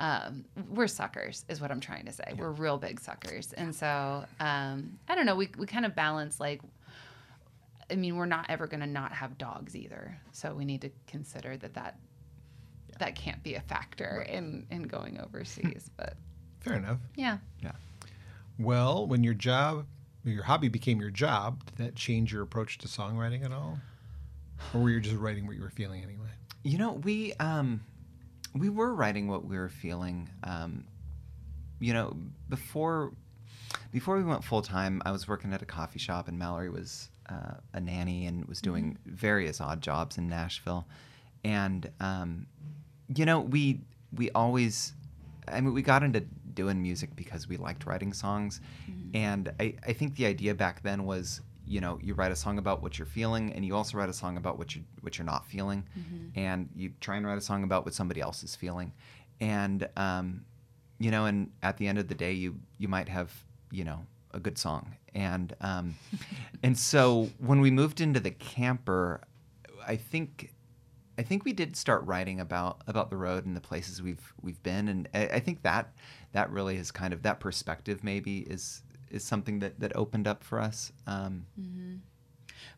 C: um, we're suckers is what i'm trying to say. We're real big suckers. And so um, i don't know. We, we kind of balance like I mean, we're not ever going to not have dogs either. So we need to consider that that that can't be a factor in in going overseas. but
A: Fair enough.
C: yeah,
B: Yeah.
A: Well, when your job, your hobby became your job, did that change your approach to songwriting at all? Or were you just writing what you were feeling anyway?
B: You know, we um, we were writing what we were feeling. Um, you know, before before we went full time, I was working at a coffee shop, and Mallory was uh, a nanny and was doing various odd jobs in Nashville. And um, you know, we we always, I mean, we got into doing music because we liked writing songs, and I, I think the idea back then was, you know, you write a song about what you're feeling, and you also write a song about what you what you're not feeling, and you try and write a song about what somebody else is feeling, and um, you know, and at the end of the day, you you might have you know a good song, and um, and so when we moved into the camper, I think I think we did start writing about about the road and the places we've we've been, and I, I think that that really is kind of that perspective maybe is is something that that opened up for us. Um,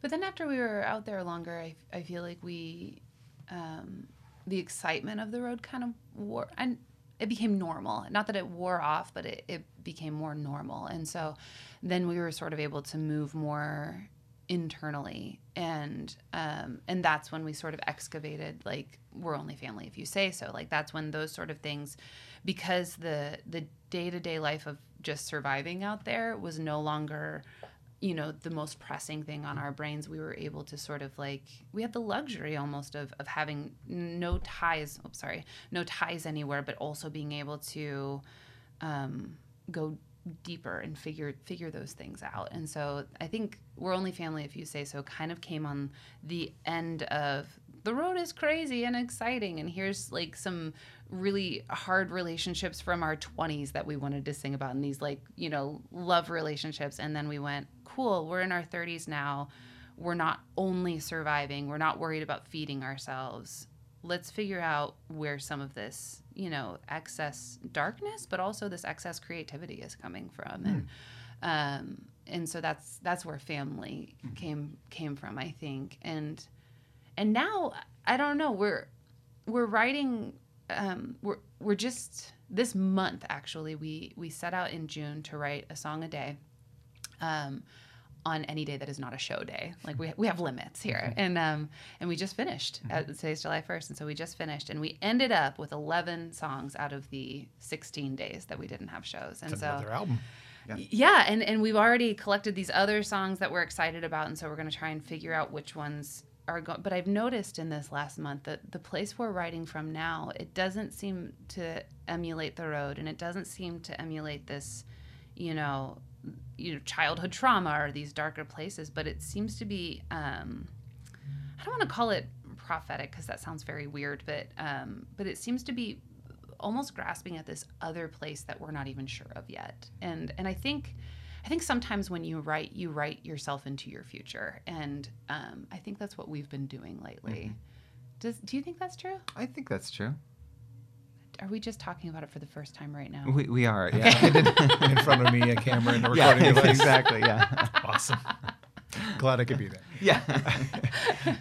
C: But then after we were out there longer, I, I feel like we, um, the excitement of the road kind of wore, and it became normal. Not that it wore off, but it, it became more normal. And so then we were sort of able to move more internally. And um, and that's when we sort of excavated like we're only family if you say so. Like that's when those sort of things because the the day-to-day life of just surviving out there was no longer you know the most pressing thing on our brains we were able to sort of like we had the luxury almost of, of having no ties oh, sorry no ties anywhere but also being able to um, go deeper and figure figure those things out. And so i think we're only family if you say so kind of came on the end of the road is crazy and exciting and here's like some really hard relationships from our 20s that we wanted to sing about and these like you know love relationships. And then we went cool we're in our 30s now. We're not only surviving we're not worried about feeding ourselves. Let's figure out where some of this you know excess darkness but also this excess creativity is coming from. And um and so that's that's where family came came from i think. And and now i don't know we're we're writing um we're we're just this month actually we we set out in june to write a song a day. Um on any day that is not a show day. Like we, we have limits here. And um and we just finished. Uh, today's july 1st and so we just finished and we ended up with 11 songs out of the 16 days that we didn't have shows. And
A: It's
C: so
A: another album.
C: Yeah. yeah and and we've already collected these other songs that we're excited about and so we're going to try and figure out which ones are going but i've noticed in this last month that the place we're writing from now it doesn't seem to emulate the road and it doesn't seem to emulate this you know you know childhood trauma or these darker places but it seems to be um i don't want to call it prophetic because that sounds very weird but um but it seems to be almost grasping at this other place that we're not even sure of yet. And and i think i think sometimes when you write you write yourself into your future. And um, i think that's what we've been doing lately. Does, do you think that's true?
B: I think that's true.
C: Are we just talking about it for the first time right now
B: We, we are. Yeah.
A: in front of me, a camera, and a
B: yeah.
A: recording device.
B: Exactly. Yeah.
A: Awesome. Glad I could be there.
B: yeah.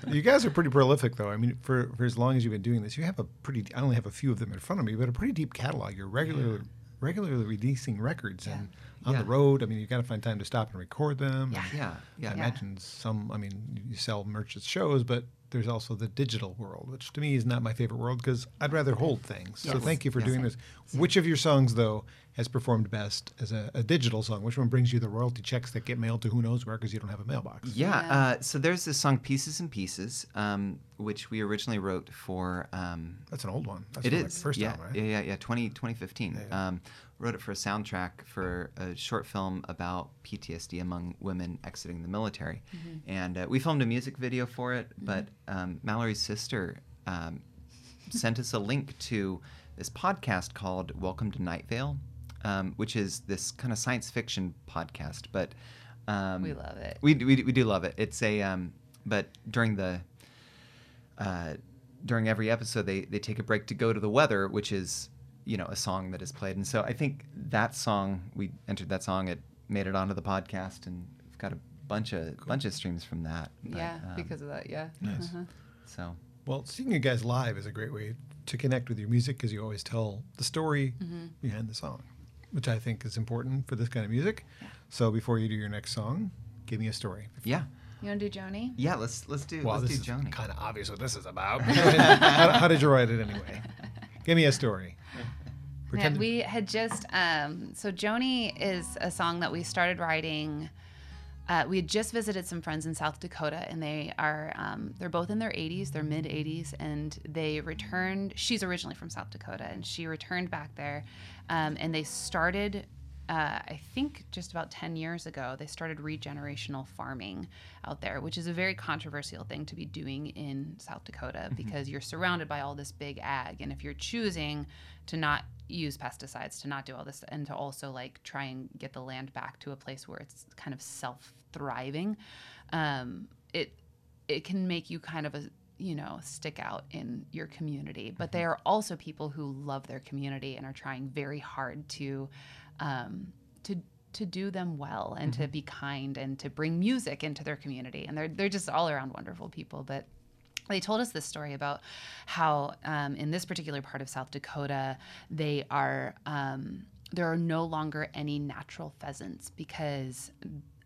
A: You guys are pretty prolific, though. I mean, for, for as long as you've been doing this, you have a pretty. I only have a few of them in front of me, but a pretty deep catalog. You're regularly regularly releasing records and on
B: Yeah.
A: the road. I mean, you've got to find time to stop and record them.
C: Yeah.
A: and
B: Yeah. Yeah.
A: I imagine some. I mean, you sell merch at shows, but there's also the digital world, which to me is not my favorite world because I'd rather hold things. So thank you for
B: Yes.
A: doing this. Which of your songs, though, has performed best as a, a digital song? Which one brings you the royalty checks that get mailed to who knows where because you don't have a mailbox?
B: Yeah.
C: Yeah.
B: Uh, so there's this song "Pieces and Pieces," um, which we originally wrote for. Um,
A: That's an old one. That's
B: it
A: from, like, first
B: yeah,
A: album, right?
B: yeah, yeah, yeah. 20, 2015.
A: Yeah, yeah.
B: Um, wrote it for a soundtrack for a short film about PTSD among women exiting the military, and uh, we filmed a music video for it. But um, Mallory's sister um, sent us a link to this podcast called "Welcome to Night Vale," um, which is this kind of science fiction podcast. But um,
C: we love it
B: we, we, we do love it. It's a um, but during the uh, during every episode they they take a break to go to the weather, which is you know a song that is played. And so I think that song we entered that song. It made it onto the podcast, and we've got a bunch of bunch of streams from that. But,
C: yeah
B: um,
C: because of that yeah
A: Nice.
C: Uh-huh.
B: so
A: Well, seeing you guys live is a great way to connect with your music because you always tell the story
C: Mm-hmm.
A: behind the song, which I think is important for this kind of music. Yeah. So before you do your next song, give me a story.
B: yeah
C: you want to do joni
B: yeah let's let's do
A: Well,
B: let's
A: this
B: do Joni.
A: kind of obvious what this is about. but go ahead. how, how did you write it anyway? Give me a story.
C: Yeah, we had just um, so Joni is a song that we started writing uh, we had just visited some friends in South Dakota, and they are um, they're both in their 80s, they're mid 80s, and they returned. She's originally from South Dakota, and she returned back there, um, and they started. Uh, I think just about 10 years ago, they started regenerational farming out there, which is a very controversial thing to be doing in South Dakota because you're surrounded by all this big ag. And if you're choosing to not use pesticides, to not do all this, and to also like try and get the land back to a place where it's kind of self thriving, um, it it can make you kind of a you know stick out in your community. But they are also people who love their community and are trying very hard to um, to to do them well and to be kind and to bring music into their community. And they're they're just all around wonderful people. But they told us this story about how um, in this particular part of South Dakota they are um, there are no longer any natural pheasants because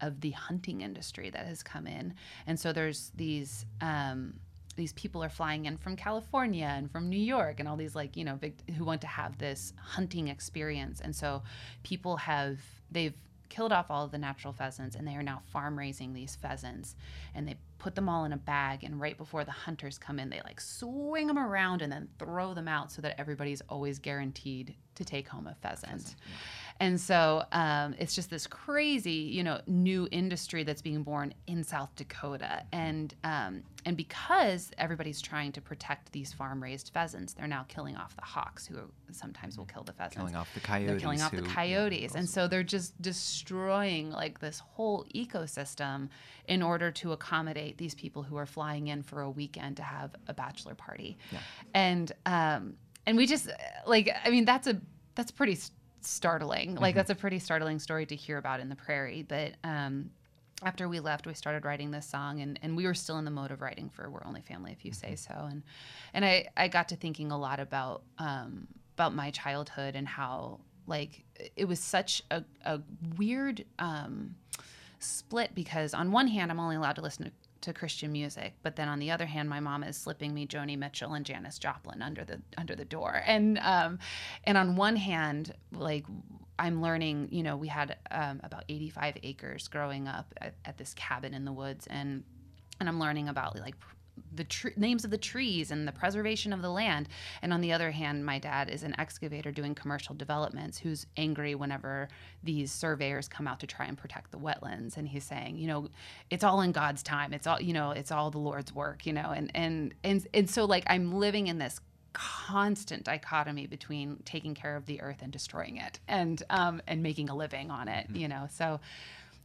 C: of the hunting industry that has come in, and so there's these. Um, these people are flying in from California and from New York and all these like you know big who want to have this hunting experience. And so people have they've killed off all of the natural pheasants and they are now farm raising these pheasants. And they put them all in a bag and right before the hunters come in they like swing them around and then throw them out so that everybody's always guaranteed to take home a pheasant and so um, it's just this crazy you know new industry that's being born in south dakota. And um, and because everybody's trying to protect these farm raised pheasants they're now killing off the hawks who sometimes will kill the pheasants.
B: Killing off the coyotes.
C: they're killing off the
B: who- yeah,
C: coyotes, and so they're just destroying like this whole ecosystem in order to accommodate these people who are flying in for a weekend to have a bachelor party, and um, and we just like I mean that's a that's pretty startling. Like that's a pretty startling story to hear about in the prairie, but. Um, after we left, we started writing this song, and, and we were still in the mode of writing for "We're Only Family If You Say So," and and I, I got to thinking a lot about um, about my childhood and how like it was such a, a weird um, split because on one hand I'm only allowed to listen to, to Christian music, but then on the other hand my mom is slipping me Joni Mitchell and Janis Joplin under the under the door, and um, and on one hand like I'm learning, you know, we had um, about 85 acres growing up at, at this cabin in the woods, and and I'm learning about like the tr- names of the trees and the preservation of the land. And on the other hand, my dad is an excavator doing commercial developments who's angry whenever these surveyors come out to try and protect the wetlands. And he's saying, you know, it's all in God's time. It's all, you know, it's all the Lord's work, you know, and and and and so like I'm living in this constant dichotomy between taking care of the earth and destroying it and um and making a living on it you know so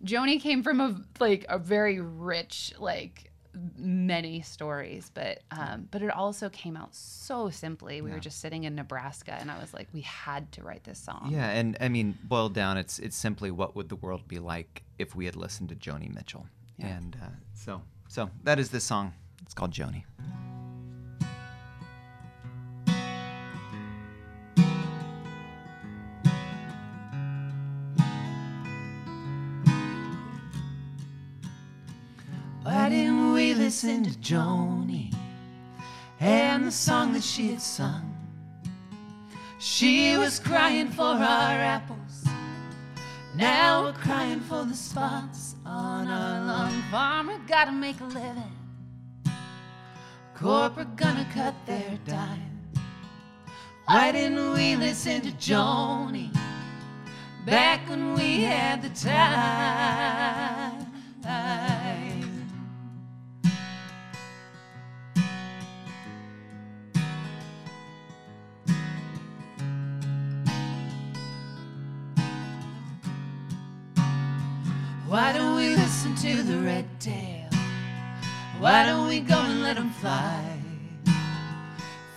C: joni came from a like a very rich like many stories but um but it also came out so simply. We were just sitting in nebraska and i was like we had to write this song.
B: Yeah, and I mean, boiled down, it's it's simply what would the world be like if we had listened to Joni Mitchell, and uh, so so that is this song. It's called Joni.
D: Listen to Joni and the song that she had sung? She was crying for our apples. Now we're crying for the spots on our lawn. Farmer gotta make a living. Corporate gonna cut their dime. Why didn't we listen to Joni back when we had the time? Why don't we listen to the red tail? Why don't we go and let them fly?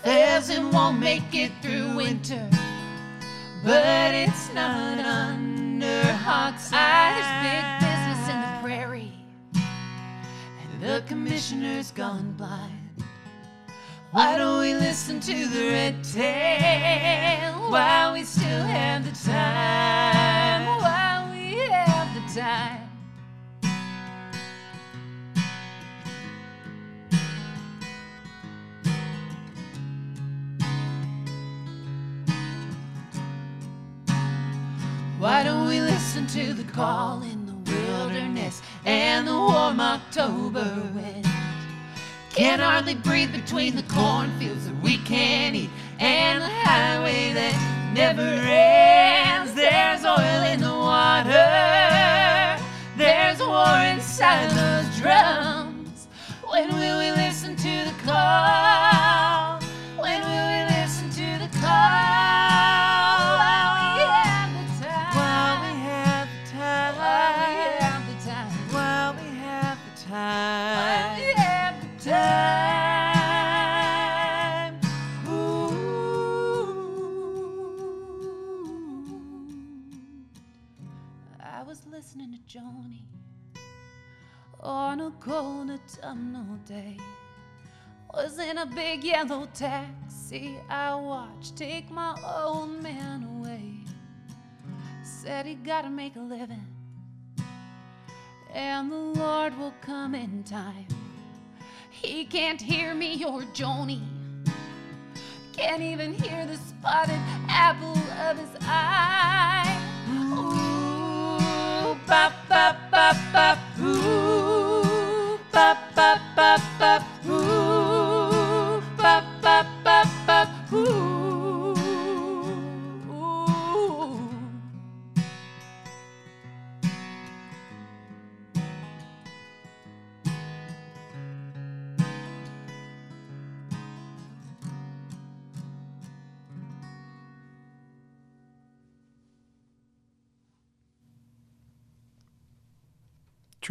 D: Pheasant won't make it through winter, but it's not under Hawk's eye. There's big business in the prairie, and the commissioner's gone blind. Why don't we listen to the red tail while we still have the time? While we have the time. To the call in the wilderness? and the warm October wind. Can hardly breathe between the cornfields that we can't eat and the highway that never ends. There's oil in the water, there's war inside those drums. When will we listen to the call? On a cold autumnal day. Was in a big yellow taxi. I watched take my old man away. Said he gotta make a living and the Lord will come in time. He can't hear me or Joni. Can't even hear the spotted apple of his eye. Ooh, ba ba ba ba, ooh, ba ba ba ba,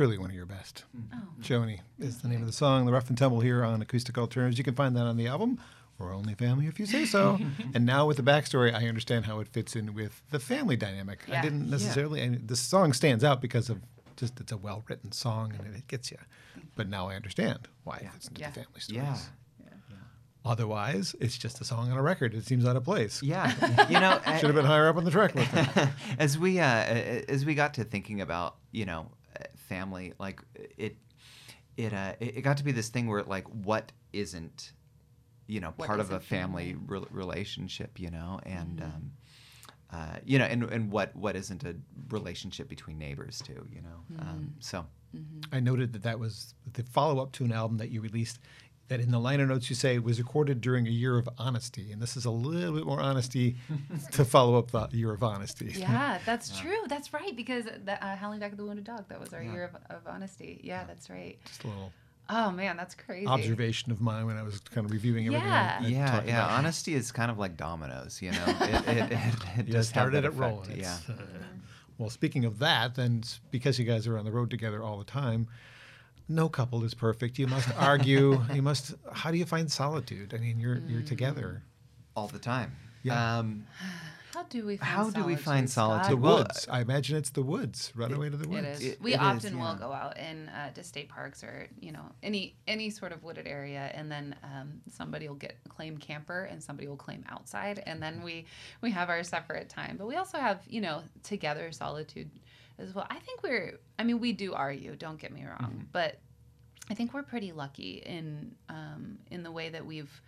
A: Truly one of your best.
D: Oh.
A: Joni is the name of the song, The Rough and Tumble here on Acoustic Alternatives. You can find that on the album, or Only Family if you say so. and now with the backstory, I understand how it fits in with the family dynamic. I didn't necessarily, I, the song stands out because of just it's a well written song and it gets you. But now I understand why it fits into
D: Yeah.
A: the family stories.
B: Yeah.
A: Otherwise, it's just a song on a record. It seems out of place.
B: Yeah. You know, I-
A: Should have been higher up on the track list.
B: as we uh, as we got to thinking about you know family like it it uh, it it got to be this thing where like what isn't you know
D: What
B: part of a family. re- relationship you know? And um, uh, you know and, and what what isn't a relationship between neighbors too you know? Um, so.
A: I noted that that was the follow up to an album that you released. That in the liner notes you say was recorded during a year of honesty, and this is a little bit more honesty to follow up the year of honesty.
C: Yeah, that's true. That's right. Because the, uh, Howling Back of the Wounded Dog, that was our year of, of honesty. Yeah, that's right.
A: Just a little
C: Oh, man, that's crazy.
A: observation of mine when I was kind of reviewing everything.
C: Yeah.
A: I
B: yeah yeah
A: about.
B: honesty is kind of like dominoes you know it, it, it, it
A: You
B: does
A: just started
B: that
A: it rolling.
B: yeah
A: uh, well, speaking of that, then because you guys are on the road together all the time, no couple is perfect. You must argue. you must. How do you find solitude? I mean, you're you're together.
B: all the time
A: Yeah.
B: um,
C: How do we find
B: How do we find
C: Scott?
B: solitude?
A: The
B: Well,
A: woods. I imagine it's the woods. Run away to the woods.
C: is.
B: It-
C: we
B: it is,
C: often
B: yeah.
C: will go out in uh, to state parks or you know any any sort of wooded area, and then um, somebody will get claim camper and somebody will claim outside, and then we we have our separate time. But we also have you know together solitude as well. I think we're. I mean, we do argue. Don't get me wrong, but I think we're pretty lucky in um, in the way that we've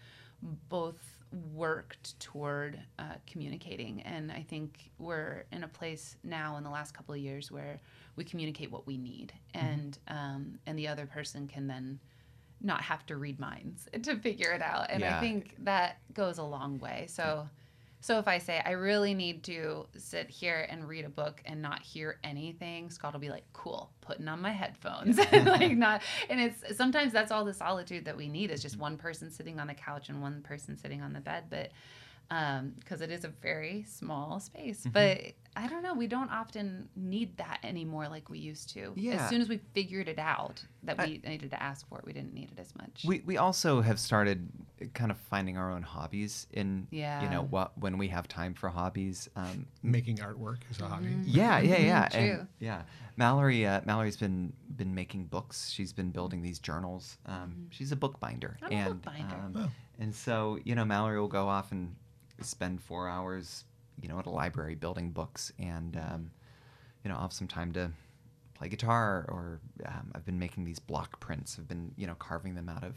C: both worked toward uh, communicating, and I think we're in a place now in the last couple of years where we communicate what we need, and um, and the other person can then not have to read minds to figure it out, and I think that goes a long way. So. So if I say I really need to sit here and read a book and not hear anything, Scott will be like, "Cool, putting on my headphones." like not, and it's sometimes that's all the solitude that we need is just one person sitting on the couch and one person sitting on the bed, but um, because it is a very small space. Mm-hmm. But I don't know, we don't often need that anymore like we used to.
B: Yeah.
C: As soon as we figured it out that
B: I-
C: we needed to ask for it, we didn't need it as much.
B: We we also have started kind of finding our own hobbies in
C: yeah.
B: you know what when we have time for hobbies. Um,
A: Making artwork is a hobby.
B: yeah, yeah, yeah,
C: True.
B: and yeah. Mallory uh, Mallory's been been making books. She's been building these journals. Um, She's a bookbinder,
C: I'm a
B: and
C: bookbinder.
B: um,
A: Oh.
B: and so you know Mallory will go off and spend four hours you know at a library building books, and um, you know I'll have some time to play guitar or um, I've been making these block prints. I've been you know carving them out of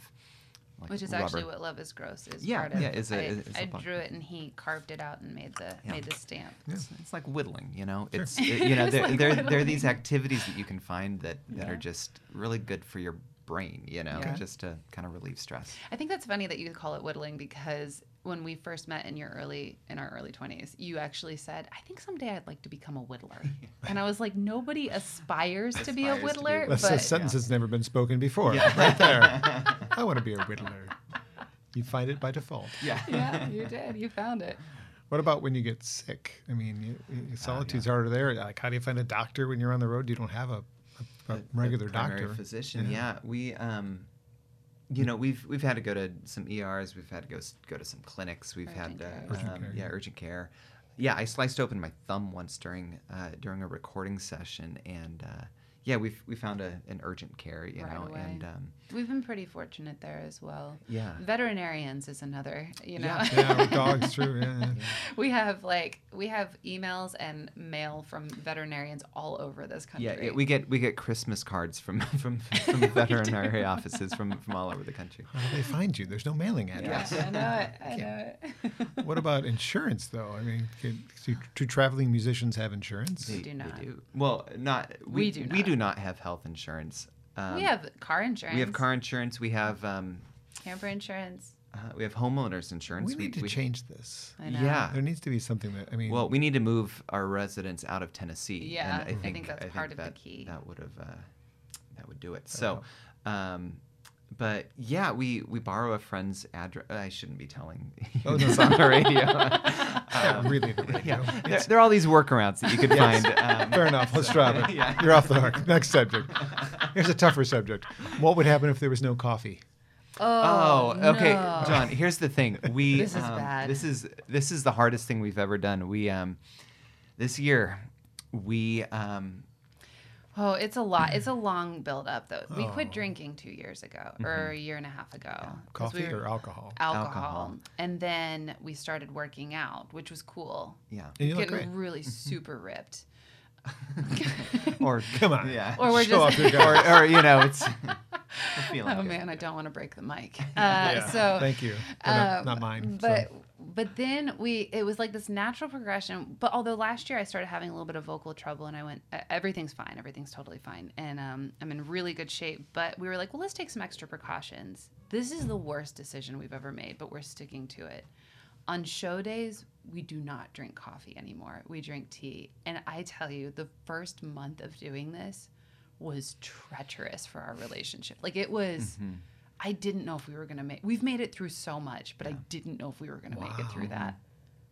B: like
C: Which is
B: rubber.
C: actually what Love is Gross is.
B: Yeah,
C: part of.
B: yeah, is a-
C: I,
B: is a
C: I drew it and he carved it out and made the
B: Yeah.
C: made the stamp.
B: It's, it's like whittling, you know. It's it- you know there, there, there are these activities that you can find that, that are just really good for your brain, you know,
C: Okay.
B: just to kind of relieve stress.
C: I think that's funny that you call it whittling because when we first met in your early in our early 20s, you actually said, "I think someday I'd like to become a whittler." and I was like, "Nobody aspires to be a
B: Aspires to be a
C: whittler,
A: That's
C: but
A: a sentence that's never been spoken before.
B: Yeah.
A: Right there. I want to be a whittler. You find it by default.
B: Yeah.
C: yeah, you did. You found it.
A: What about when you get sick? I mean, you, you, oh, solitude's harder there. Like, how do you find a doctor when you're on the road? You don't have a, a, a
B: the-
A: regular
B: the
A: doctor.
B: physician.
A: Yeah.
B: Yeah. we um, you know, we've we've had to go to some ERs. We've had to go s- go to some clinics. We've
C: Urgent
B: had
C: care.
B: uh,
A: Urgent
B: um,
A: care,
B: yeah,
A: yeah.
B: urgent care. Yeah, I sliced open my thumb once during uh, during a recording session, and uh, yeah, we've we found a, an urgent care, you
C: Right
B: know,
C: away.
B: and um,
C: We've been pretty fortunate there as well.
B: yeah,
C: Veterinarians is another, you know.
B: Yeah.
A: yeah, dogs, true. Yeah, yeah.
C: we have like we have emails and mail from veterinarians all over this country.
B: yeah, yeah, we get we get Christmas cards from from from veterinary offices from from all over the country.
A: How do they find you? There's no mailing address.
C: I know it. I know it.
A: What about insurance, though? I mean, can, do, do traveling musicians have insurance?
C: We do not.
B: Well, not
C: We
B: we,
C: do
B: We do not have health insurance. Um,
C: we have car insurance.
B: we have car insurance. We have um,
C: camper insurance.
B: uh, we have homeowners insurance.
A: we need to change this.
C: I know.
B: Yeah.
A: There needs to be something that I mean.
B: Well, we need to move our residents out of Tennessee.
C: Yeah,
B: and
C: I
B: I
C: think
B: think,
C: that's part of the
B: that,
C: key.
B: That would have uh, that would do it. So, um, but yeah, we we borrow a friend's address. I shouldn't be telling
A: Oh, no,
B: this
A: no.
B: on the radio. Um,
A: really, the radio.
B: yeah, there, there are all these workarounds that you could find. Um,
A: Fair enough. Let's drop it.
B: Yeah.
A: You're off the hook. Next subject. Here's a tougher subject. What would happen if there was no coffee?
B: Oh, okay,
C: no.
B: John. Here's the thing. We
C: This is
B: um,
C: bad.
B: This is this is the hardest thing we've ever done. We um, this year, we um,
C: Oh, it's a lot. It's a mm. long build up though. We quit
A: Oh.
C: drinking two years ago or mm-hmm. a year and a half ago. 'cause
A: Coffee
C: we
A: or alcohol?
C: alcohol.
B: Alcohol.
C: And then we started working out, which was cool.
B: yeah.
A: And you look
C: Getting
A: great.
C: really mm-hmm. super ripped.
B: or
A: Come on.
B: yeah.
C: Or we're
A: Show
C: just
A: off your
B: or, or you know, it's feeling
C: Oh
B: good.
C: man, I don't want to break the mic. Uh,
A: Yeah,
C: So
A: thank you. Or not,
C: um,
A: not mine.
C: But
A: so.
C: but then we it was like this natural progression. But although last year I started having a little bit of vocal trouble, and I went "E- everything's fine, everything's totally fine, and um, I'm in really good shape. But we were like, well, let's take some extra precautions. This is the worst decision we've ever made, but we're sticking to it. On show days, we do not drink coffee anymore. We drink tea. And I tell you, the first month of doing this was treacherous for our relationship. Like it was
B: Mm-hmm.
C: I didn't know if we were going to make We've made it through so much, but I didn't know if we were going to make it through that.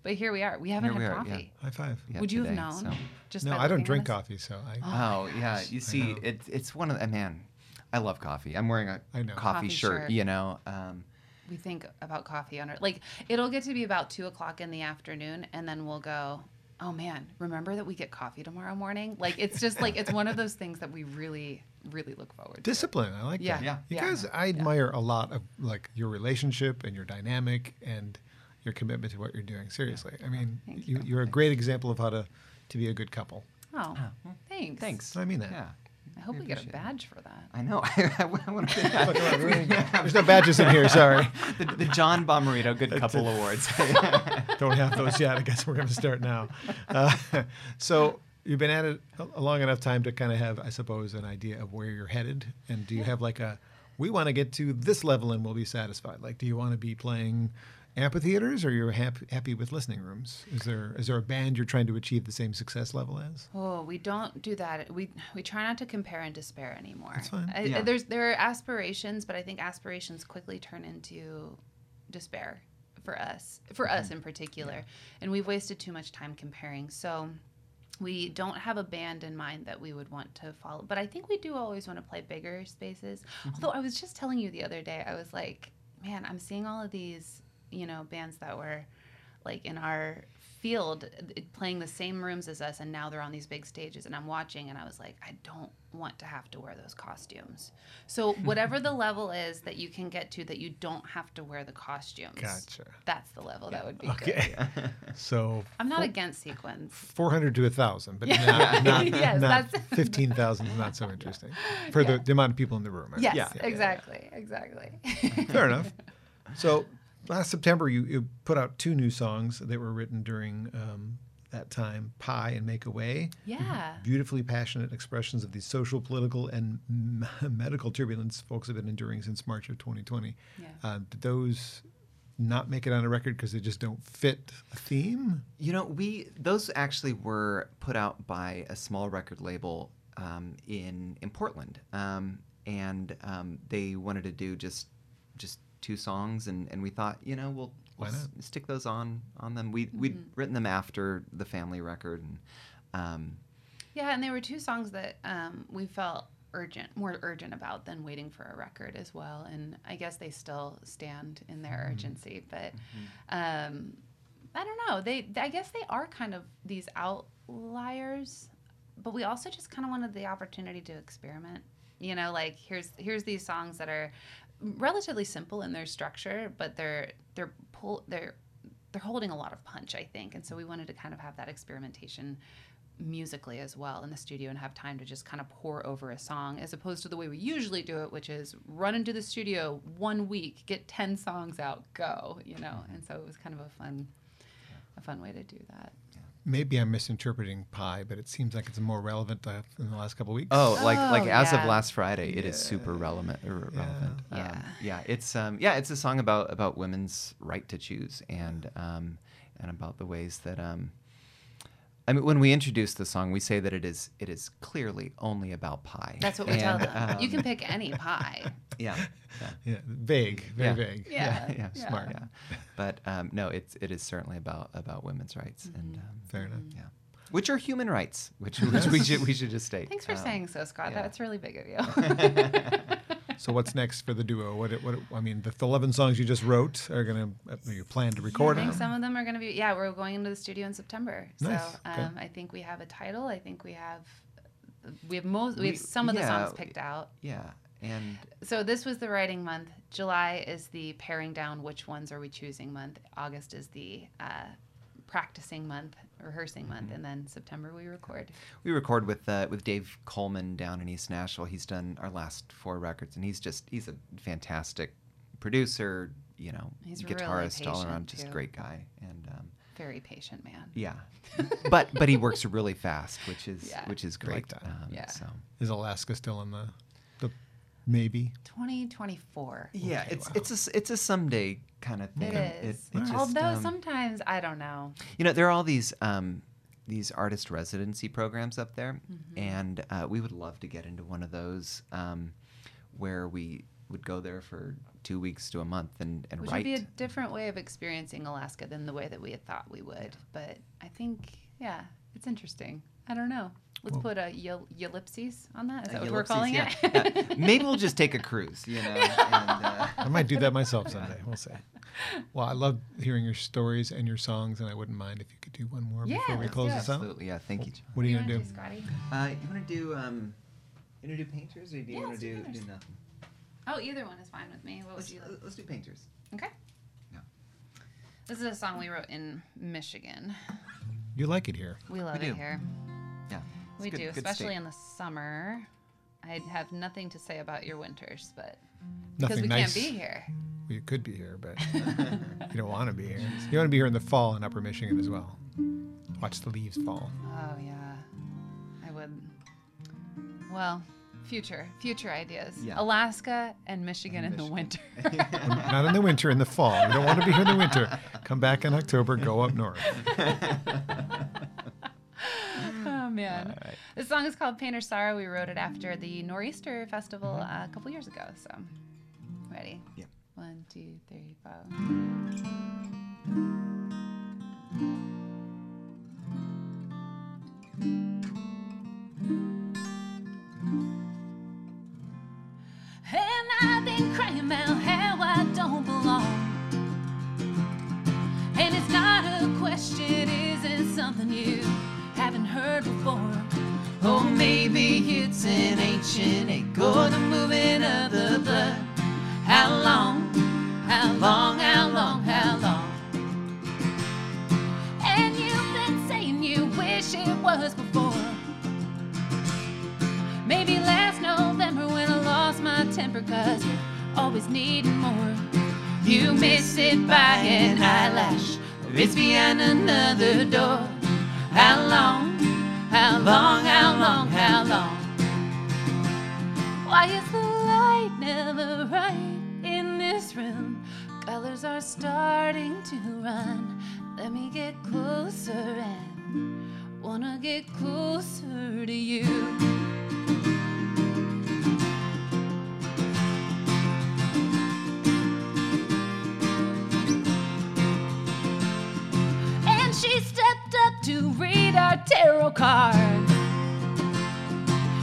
C: But here we are. We haven't
B: Here we
C: had
B: are, yeah.
C: coffee.
A: High five.
B: Yeah,
C: Would you
B: today,
C: have known?
B: so-
C: Just
A: No, I don't drink coffee, so I.
B: Oh yeah, you see, it's it's one of the man. I love coffee. I'm wearing a
A: I know.
B: coffee,
C: Coffee
B: shirt,
C: shirt.
B: You know, um,
C: We think about coffee on our like it'll get to be about two o'clock in the afternoon, and then we'll go. Oh man, remember that we get coffee tomorrow morning? Like it's just like it's one of those things that we really, really look forward to.
A: Discipline. I like
C: Yeah.
A: that.
B: Yeah.
A: You
C: Yeah.
A: guys, I admire a lot of like your relationship and your dynamic and your commitment to what you're doing. Seriously. I mean,
C: Thank
A: you,
C: you.
A: you're a great example of how to, to be a good couple.
C: Oh, ah. thanks.
B: thanks.
A: I mean that.
B: Yeah,
C: I hope
B: We
C: we get a
B: appreciate it.
C: badge for that.
B: I know. I want to
A: There's no badges in here. Sorry.
B: the, the John Bomarito Good Couple Awards.
A: Don't have those yet. I guess we're going to start now. Uh, so you've been at it a a long enough time to kind of have, I suppose, an idea of where you're headed. And do you have like a, we want to get to this level and we'll be satisfied? Like, do you want to be playing amphitheaters or you're happy, happy with listening rooms? Is there is there a band you're trying to achieve the same success level as?
C: Oh, we don't do that. We we try not to compare and despair anymore.
A: That's fine.
C: I,
B: Yeah.
C: There's there are aspirations, but I think aspirations quickly turn into despair for us, for us in particular, and we've wasted too much time comparing. So we don't have a band in mind that we would want to follow, but I think we do always want to play bigger spaces. Mm-hmm. Although I was just telling you the other day, I was like, man, I'm seeing all of these, you know, bands that were like in our field uh, playing the same rooms as us and now they're on these big stages and i'm watching and i was like i don't want to have to wear those costumes so whatever the level is that you can get to that you don't have to wear the costumes
A: Gotcha.
C: that's the level that would be
A: Okay.
C: good
A: So
C: i'm not against sequins
A: 400 to 1,000, but not, not,
C: Yes,
A: not 15,000 is not so interesting for the, the amount of people in the room. I
C: yes.
A: Yeah, yeah, yeah.
C: exactly exactly
A: Fair enough. So last September, you, you put out two new songs that were written during um, that time Pie and Make a Way.
C: yeah
A: Beautifully passionate expressions of the social, political, and m- medical turbulence folks have been enduring since March of 2020.
C: Yeah.
A: Uh, did those not make it on a record because they just don't fit a theme?
B: You know, we those actually were put out by a small record label um, in in Portland, um, and um, they wanted to do just just two songs, and, and we thought, you know, we'll, we'll s- stick those on on them. We we'd written them after the family record, and um,
C: Yeah, and there were two songs that um, we felt urgent, more urgent about than waiting for a record as well. And I guess they still stand in their urgency, but um, I don't know. They, I guess they are kind of these outliers, but we also just kind of wanted the opportunity to experiment. You know, like here's here's these songs that are relatively simple in their structure, but they're they're pull they're they're holding a lot of punch, I think. And so we wanted to kind of have that experimentation musically as well in the studio and have time to just kind of pour over a song as opposed to the way we usually do it, which is run into the studio one week, get 10 songs out, go, you know? Mm-hmm. And so it was kind of a fun, a fun way to do that.
A: Maybe I'm misinterpreting Pie, but it seems like it's more relevant uh, in the last couple weeks.
B: oh, like like
C: Oh,
B: as of last Friday, it is super relevant. er, relevant.
C: Yeah.
B: Um, yeah, it's um, yeah, it's a song about about women's right to choose and um, and about the ways that um, I mean, when we introduce the song, we say that it is it is clearly only about pie.
C: That's what we tell
B: And,
C: them. you
B: um,
C: can pick any pie.
B: Yeah, yeah,
A: Yeah, vague, very
B: Yeah.
A: vague.
C: Yeah.
B: yeah,
C: Yeah.
B: smart. Yeah, but um, no, it's it is certainly about about women's rights and um,
A: Fair enough.
B: yeah, which are human rights, which, which we should we should just state.
C: Thanks for
B: Um,
C: saying so, Scott.
B: yeah.
C: That's really big of you.
A: So what's next for the duo? What, what I mean, the the 11 songs you just wrote are gonna you plan to record
C: I think
A: them?
C: some of them are going to be. Yeah, we're going into the studio in September.
A: Nice,
C: So
A: okay.
C: um, I think we have a title. I think we have we have most we
B: We-
C: have some of the songs picked out.
B: Yeah, and
C: So this was the writing month. July is the paring down. Which ones are we choosing month? August is the uh, practicing month, rehearsing month,
B: Mm-hmm.
C: and then September we record.
B: we record with uh, with Dave Coleman down in East Nashville. He's done our last four records, and he's just he's a fantastic producer. You know,
C: He's really
B: guitarist, all around, just
C: too.
B: great guy. And um,
C: Very patient man.
B: yeah, but but he works really fast, which is
C: Yeah.
B: which is
A: I like
B: great. Um,
C: Yeah.
B: So
A: Is Alaska still in the the maybe?
C: 2024.
B: yeah,
A: Okay,
B: it's
A: wow.
B: it's a it's a someday kind of thing.
C: It is.
B: it just,
C: Although
B: um,
C: sometimes I don't know.
B: You know, there are all these um, these artist residency programs up there,
C: Mm-hmm.
B: and uh, we would love to get into one of those um, where we would go there for two weeks to a month and, and
C: Which
B: write.
C: would be a different way of experiencing Alaska than the way that we had thought we would. But I think, yeah, it's interesting. I don't know. Let's put a yel- ellipses on that. Is that
B: Uh,
C: what we're calling
B: yeah.
C: it?
B: Yeah. Maybe we'll just take a cruise, you know. And, uh,
A: I might do that myself someday. We'll see. Well, I love hearing your stories and your songs, and I wouldn't mind if you could do one more
C: Yeah,
A: before we close
C: do it.
A: this out.
B: absolutely, yeah. Thank you, John.
A: What are you gonna
C: wanna
A: do?
C: Scotty?
B: Uh, you want to do um, you want to do painters or do you
C: Yeah,
B: wanna
C: do
B: do, do nothing?
C: Oh, either one is fine with me. What would
B: Let's,
C: you like?
B: let's do painters.
C: Okay.
B: Yeah.
C: This is a song we wrote in Michigan.
A: You like it here?
C: We love
B: We
C: it
B: do.
C: here.
B: Yeah.
C: We
B: good-
C: do,
B: good
C: especially
B: state.
C: in the summer. I have nothing to say about your winters, but because we
A: nice.
C: can't be here.
A: Well, you could be here, but you don't want to be here. You want to be here in the fall in Upper Michigan as well. Watch the leaves fall.
C: Oh yeah, I would. Well, future future ideas.
B: Yeah.
C: Alaska and Michigan in the winter.
A: Not in the winter, in the fall. You don't want to be here in the winter. Come back in October. Go up north.
C: oh man,
B: right.
C: this song is called "Painter Sorrow." We wrote it after the Nor'easter Festival uh, a couple years ago. So, ready?
B: Yep.
C: One, two, three, four. And I've been crying about how I don't belong. And it's not a question, is something you haven't heard before.
D: Oh, maybe it's an ancient echo, the moving of the blood. How long, how long, how long, how long?
C: And you've been saying you wish it was before. Maybe last November when I lost my temper, cause you're always needing more.
D: You miss it by an eyelash, or it's behind another door. How long, how long, how long, how long?
C: Why is the light never right in this room? Colors are starting to run. Let me get closer and wanna get closer to you. Read tarot card.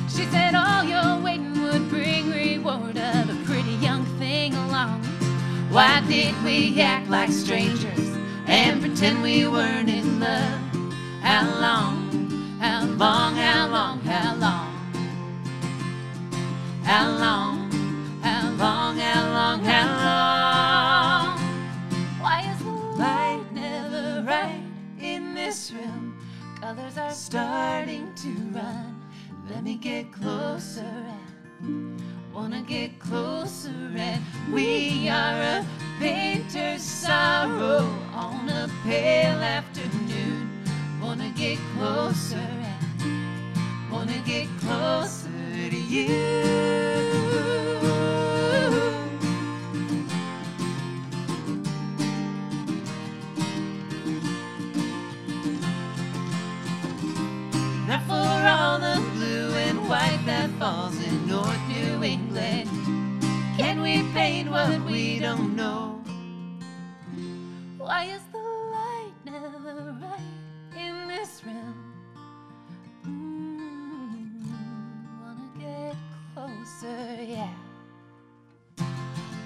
C: She said all your waiting would bring reward of a pretty young thing along.
D: Why did we act like strangers and pretend we weren't in love? How long, how long, how long, how long? How long,
C: Colors are starting to run. Let me get closer and wanna get closer and
D: We are a painter's sorrow on a pale afternoon.
C: wanna get closer and
D: Wanna get closer to you. For all the blue and white that falls in North New England. Can we paint what we don't know?
C: Why is the light never right in this room? Mm, wanna get closer, yeah.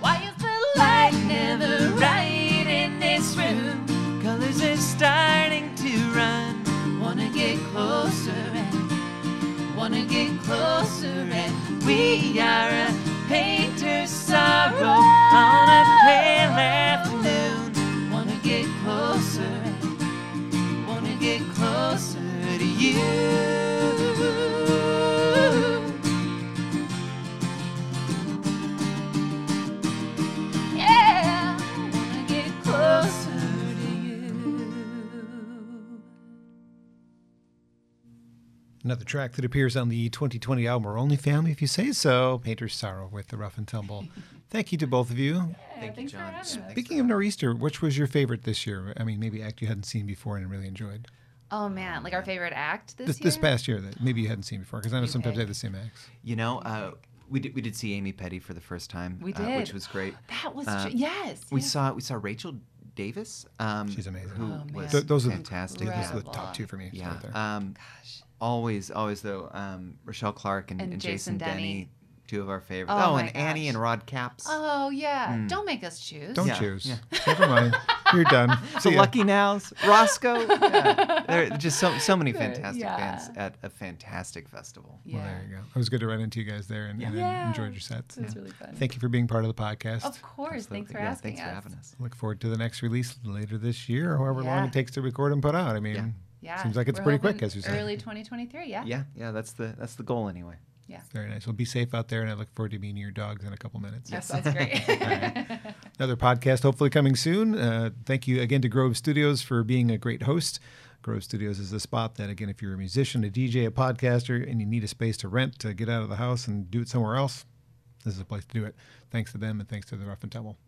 C: Why is the light never
A: Another track that appears on the 2020 album Our Only Family, if you say so, Painter's Sorrow with the Rough and Tumble. Thank you to both of you.
B: Thank you, John.
A: Speaking of Nor'easter, which was your favorite this year? I mean, maybe act you hadn't seen before and really enjoyed.
E: Oh man, like our favorite act this,
A: This,
E: year.
A: this past year that maybe you hadn't seen before, because I know sometimes they have the same acts.
B: You know, uh, we did we did see Amy Petty for the first time,
E: We
B: uh, which was great.
E: That was
B: Uh,
E: tr- yes.
B: We
E: yes.
B: saw we saw Rachel Davis. Um,
A: She's amazing.
B: Who
E: Oh,
B: was
A: Th- those are the-
B: fantastic.
A: Those are the top two for me.
B: Yeah.
A: Right there.
B: Um, Always, always though. Um, Rochelle Clark and,
E: And
B: and
E: Jason
B: Jason, Denny,
E: Denny.
B: two of our favorites.
E: Oh
B: Oh,
E: my
B: and Annie and Rod Capps.
E: Oh yeah.
B: Mm.
E: Don't make us choose.
A: Don't
B: Yeah,
A: choose.
B: yeah.
A: Never mind. You're done.
B: So
A: See.
B: Lucky Nows, Roscoe. yeah. There are just so so many fantastic
E: yeah.
B: bands at a fantastic festival.
E: Yeah.
A: Well, there you go. It was good to run into you guys there and, and
E: Yeah.
A: enjoyed your sets.
E: That's really fun.
A: Thank you for being part of the podcast.
E: Of course. Thanks for
B: Absolutely. Yeah,
E: asking
B: thanks for
E: us.
B: having us.
A: Look forward to the next release later this year, or however long it takes to record and put out. I mean,
B: Yeah.
E: Yeah.
A: seems like it's
E: we're
A: pretty quick, as you said.
E: Early 2023. Yeah.
B: Yeah, yeah, that's the that's the goal anyway.
E: Yeah.
A: Very nice. Well, be safe out there, and I look forward to meeting your dogs in a couple minutes.
E: That sounds great.
A: Another podcast hopefully coming soon. Uh, thank you again to Grove Studios for being a great host. Grove Studios is the spot that, again, if you're a musician, a DJ, a podcaster, and you need a space to rent to get out of the house and do it somewhere else, this is a place to do it. Thanks to them and thanks to the Rough and Tumble.